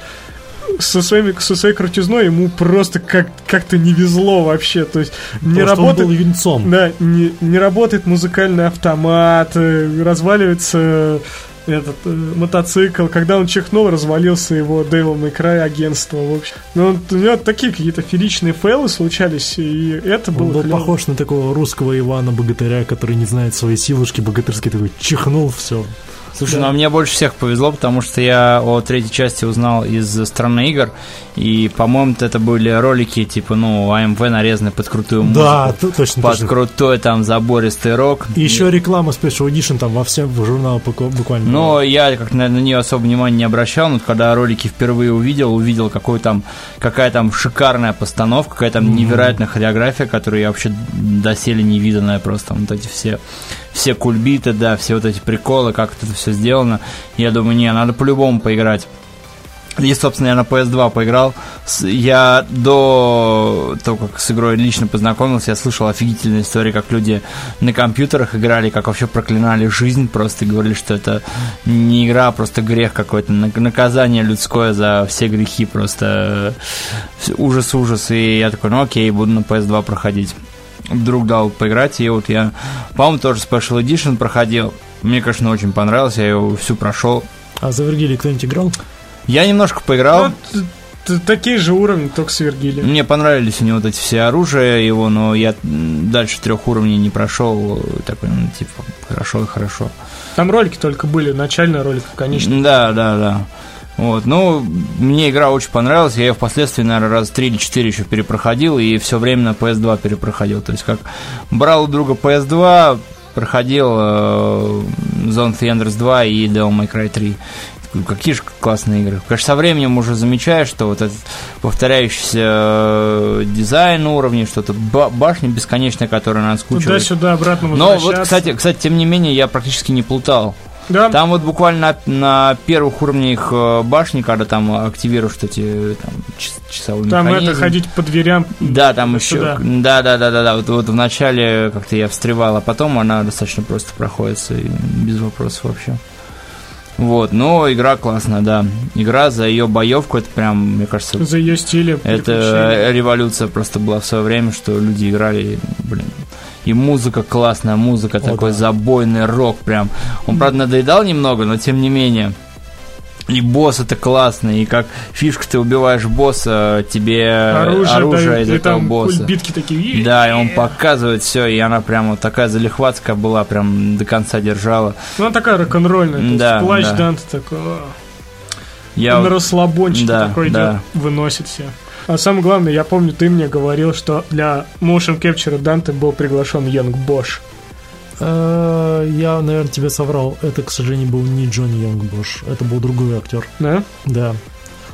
со, своими, со своей крутизной ему просто как, как-то не везло вообще. То есть не Потому он работает... был юнцом. Да, не, не работает музыкальный автомат, э, разваливается этот э, мотоцикл. Когда он чихнул, развалился его Devil May Cry агентство, в общем. Ну, он- у него такие какие-то феричные фейлы случались, и это было Он был похож на такого русского Ивана Богатыря, который не знает своей силушки богатырской, такой чихнул, все. Слушай, Да. ну а мне больше всех повезло, потому что я о третьей части узнал из страны игр, и, по-моему, это были ролики, типа, ну, АМВ нарезаны под крутую музыку. Да, точно, Под точно. крутой там забористый рок. И еще реклама Special Edition там во всем журналах буква- буквально. Но я как на, на нее особо внимания не обращал, но когда ролики впервые увидел, увидел, какой там, какая там шикарная постановка, какая там невероятная хореография, которую я вообще доселе не виданная просто. Вот эти все, все кульбиты, да, все вот эти приколы, как это все сделано. Я думаю, не, надо по-любому поиграть. И, собственно, я на PS2 поиграл. Я до того, как с игрой лично познакомился, я слышал офигительные истории, как люди на компьютерах играли, как вообще проклинали жизнь, просто говорили, что это не игра, а просто грех какой-то, нак- наказание людское за все грехи, просто э, ужас-ужас. И я такой, ну окей, буду на PS2 проходить. Друг дал поиграть, и вот я, по-моему, тоже Special Edition проходил. Мне, конечно, очень понравилось, я его всю прошел. А за Вергилий кто-нибудь играл? Я немножко поиграл. Ну, такие же уровни, только с Вергилием. Мне понравились у него вот эти все оружия его, но я дальше трех уровней не прошел. Такой, ну, типа, хорошо и хорошо. Там ролики только были, начальный ролик, конечно. Да, да, да. Вот, ну, мне игра очень понравилась, я ее впоследствии, наверное, раз три или четыре еще перепроходил, и все время на PS2 перепроходил. То есть, как брал у друга PS2, проходил э, Zone Enders 2 и Devil May Cry 3. Такой, Какие же классные игры. Конечно, со временем уже замечаешь, что вот этот повторяющийся э, дизайн уровней, что-то ба- башня бесконечная, которая нас скучивает. Туда-сюда, обратно Но вот, кстати, кстати, тем не менее, я практически не плутал. Да, Там вот буквально на, на первых уровнях э, башни, когда там активируешь эти там, час- часовой там это механизм. ходить по дверям. Да, там еще. сюда. Да, да, да, да, да. Вот, вот вначале как-то я встревал, а потом она достаточно просто проходится и без вопросов вообще. Вот, но игра классная, да. Игра за ее боевку, это прям, мне кажется, За ее стилем. это революция просто была в свое время, что люди играли, блин. И музыка классная, музыка такой да. забойный рок прям. Он, правда, надоедал немного, но тем не менее. И босс это классно, и как фишка ты убиваешь босса, тебе оружие, оружие, дают, из этого там босса. кульбитки такие. Да, и он показывает все, и она прям вот такая залихватская была, прям до конца держала. Ну, она такая рок-н-ролльная. Да, плащ да. Данте такой. о, Я на расслабончике да, такой да. идет, выносит все. А самое главное, я помню, ты мне говорил, что для motion capture Данте был приглашен Янг Бош. Э, Я, наверное, тебе соврал. Это, к сожалению, был не Джонни Йонгбош. Это был другой актер. Да? Да.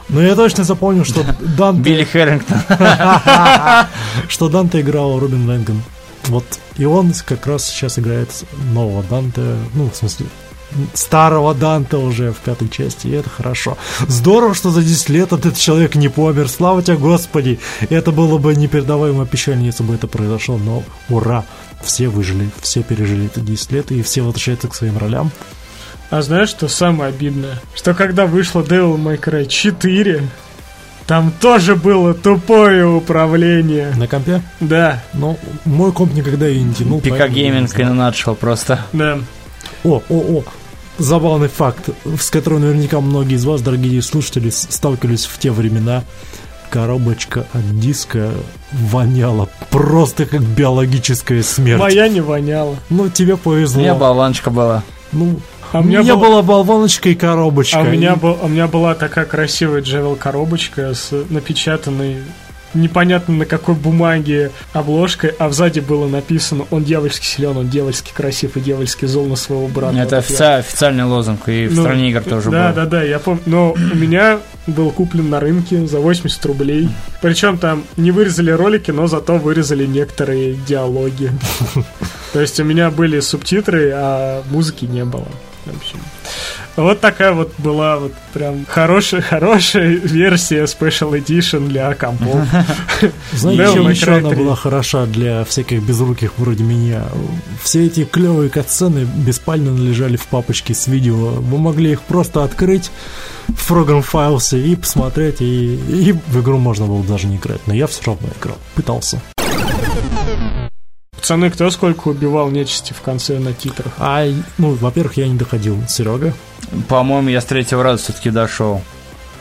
Но я точно запомнил, что Данте, Билли Хэррингтон. что Данте играл Робин Лэнган. Вот. И он как раз сейчас играет нового Данте. Ну, в смысле, старого Данте уже в пятой части, и это хорошо. Здорово, что за 10 лет этот человек не помер. Слава тебе, Господи! Это было бы непередаваемо печально, если бы это произошло, но ура! Все выжили, все пережили эти 10 лет, и все возвращаются к своим ролям. А знаешь, что самое обидное? Что когда вышло Devil May Cry 4, там тоже было тупое управление. На компе? Да, Ну, мой комп никогда ее не тянул. Пика гейминг и начал просто. да. О, о, о. Забавный факт, с которым наверняка многие из вас, дорогие слушатели, сталкивались в те времена. Коробочка от диска воняла просто как биологическая смерть. Моя не воняла. Ну, тебе У повезло. меня болванчика была. Ну, А у у меня меня был- была болваночка и коробочка. А у меня, И- был, у меня была такая красивая джевел коробочка с напечатанной непонятно на какой бумаге обложкой, а сзади было написано «Он дьявольски силен, он дьявольски красив и дьявольски зол на своего брата». Это Вот я- офици- официальный лозунг, и в Ну, стране игр тоже да, был. Да, да, я помню. Но у меня был куплен на рынке за 80 рублей. Причем там не вырезали ролики, но зато вырезали некоторые диалоги. То есть у меня были субтитры, а музыки не было. В общем, вот такая вот была вот прям хорошая, хорошая версия Special Edition для компов. Знаете, еще она 3? была хороша для всяких безруких вроде меня? Все эти клевые катсцены беспально лежали в папочке с видео. Вы могли их просто открыть в программ файлсе и посмотреть, и, и в игру можно было даже не играть. Но я все равно играл, пытался. Пацаны, кто сколько убивал нечисти в конце на титрах? А, ну, во-первых, я не доходил. Серега? По-моему, я с третьего раза все-таки дошел.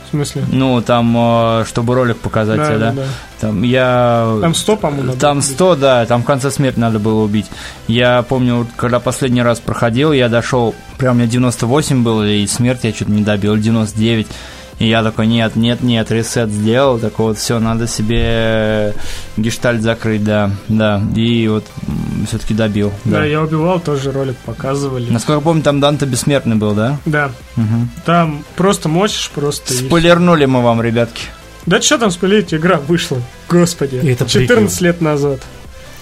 В смысле? Ну, там, э, чтобы ролик показать, Да, да? да. Там я... Там 100, по-моему, Там убить. 100, да, там в конце смерти надо было убить. Я помню, когда последний раз проходил, я дошел, прям у меня 98 было, и смерть я что-то не добил, 99. И я такой, нет, нет, нет, ресет сделал, так вот, все, надо себе гештальт закрыть, да, да. И вот все-таки добил, Да, да. я убивал, тоже ролик показывали. Насколько помню, там Данте бессмертный был, да? Да, Мгм. там просто мочишь просто. и- Спойлернули мы вам, ребятки. Да что там спалить, игра вышла, господи, И это 14 лет назад.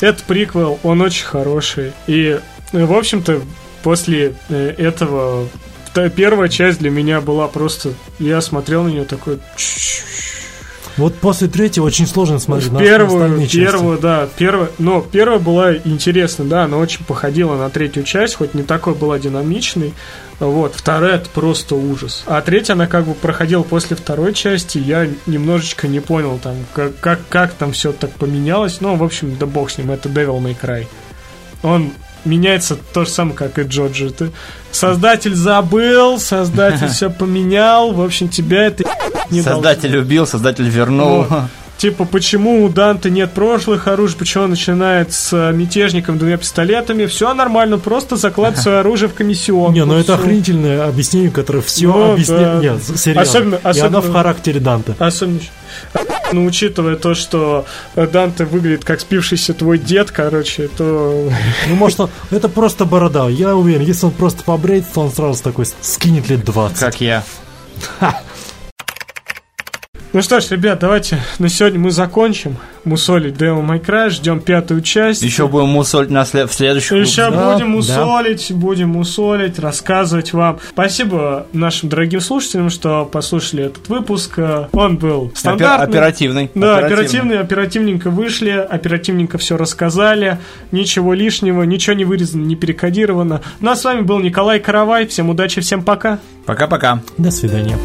Это приквел, он очень хороший. И, э, в общем-то, после э, этого та первая часть для меня была просто... Я смотрел на нее такой... Вот после третьего очень сложно смотреть на первую, первую, да, первая, но первая была интересна, да, она очень походила на третью часть, хоть не такой была динамичной, вот, вторая это просто ужас, а третья она как бы проходила после второй части, я немножечко не понял там, как, как, как там все так поменялось, ну, в общем, да бог с ним, это Devil May Cry, он меняется то же самое, как и Джоджи. Ты создатель забыл, создатель все поменял, в общем, тебя это не Создатель должно. убил, создатель вернул. Вот. Типа, почему у Данте нет прошлых оружий, почему он начинает с мятежником двумя пистолетами, все нормально, просто закладывай свое оружие в комиссион. Не, ну это охренительное объяснение, которое все ну, объясняет. Да. Нет, серьезно. Особенно, особенно, И оно в характере Данте. Особенно, ну, учитывая то, что Данте выглядит как спившийся твой дед, короче, то... Ну, может, он... это просто борода. Я уверен, если он просто побреет, то он сразу такой скинет лет 20. Как я. Ну что ж, ребят, давайте на сегодня мы закончим мусолить Devil May Cry, ждем пятую часть. Еще будем мусолить на след... в следующем Еще да, будем мусолить, да. будем мусолить, рассказывать вам. Спасибо нашим дорогим слушателям, что послушали этот выпуск. Он был стандартный. Оперативный. Да, оперативный. оперативный, оперативненько вышли, оперативненько все рассказали, ничего лишнего, ничего не вырезано, не перекодировано. Ну а с вами был Николай Каравай, всем удачи, всем пока. Пока-пока. До свидания.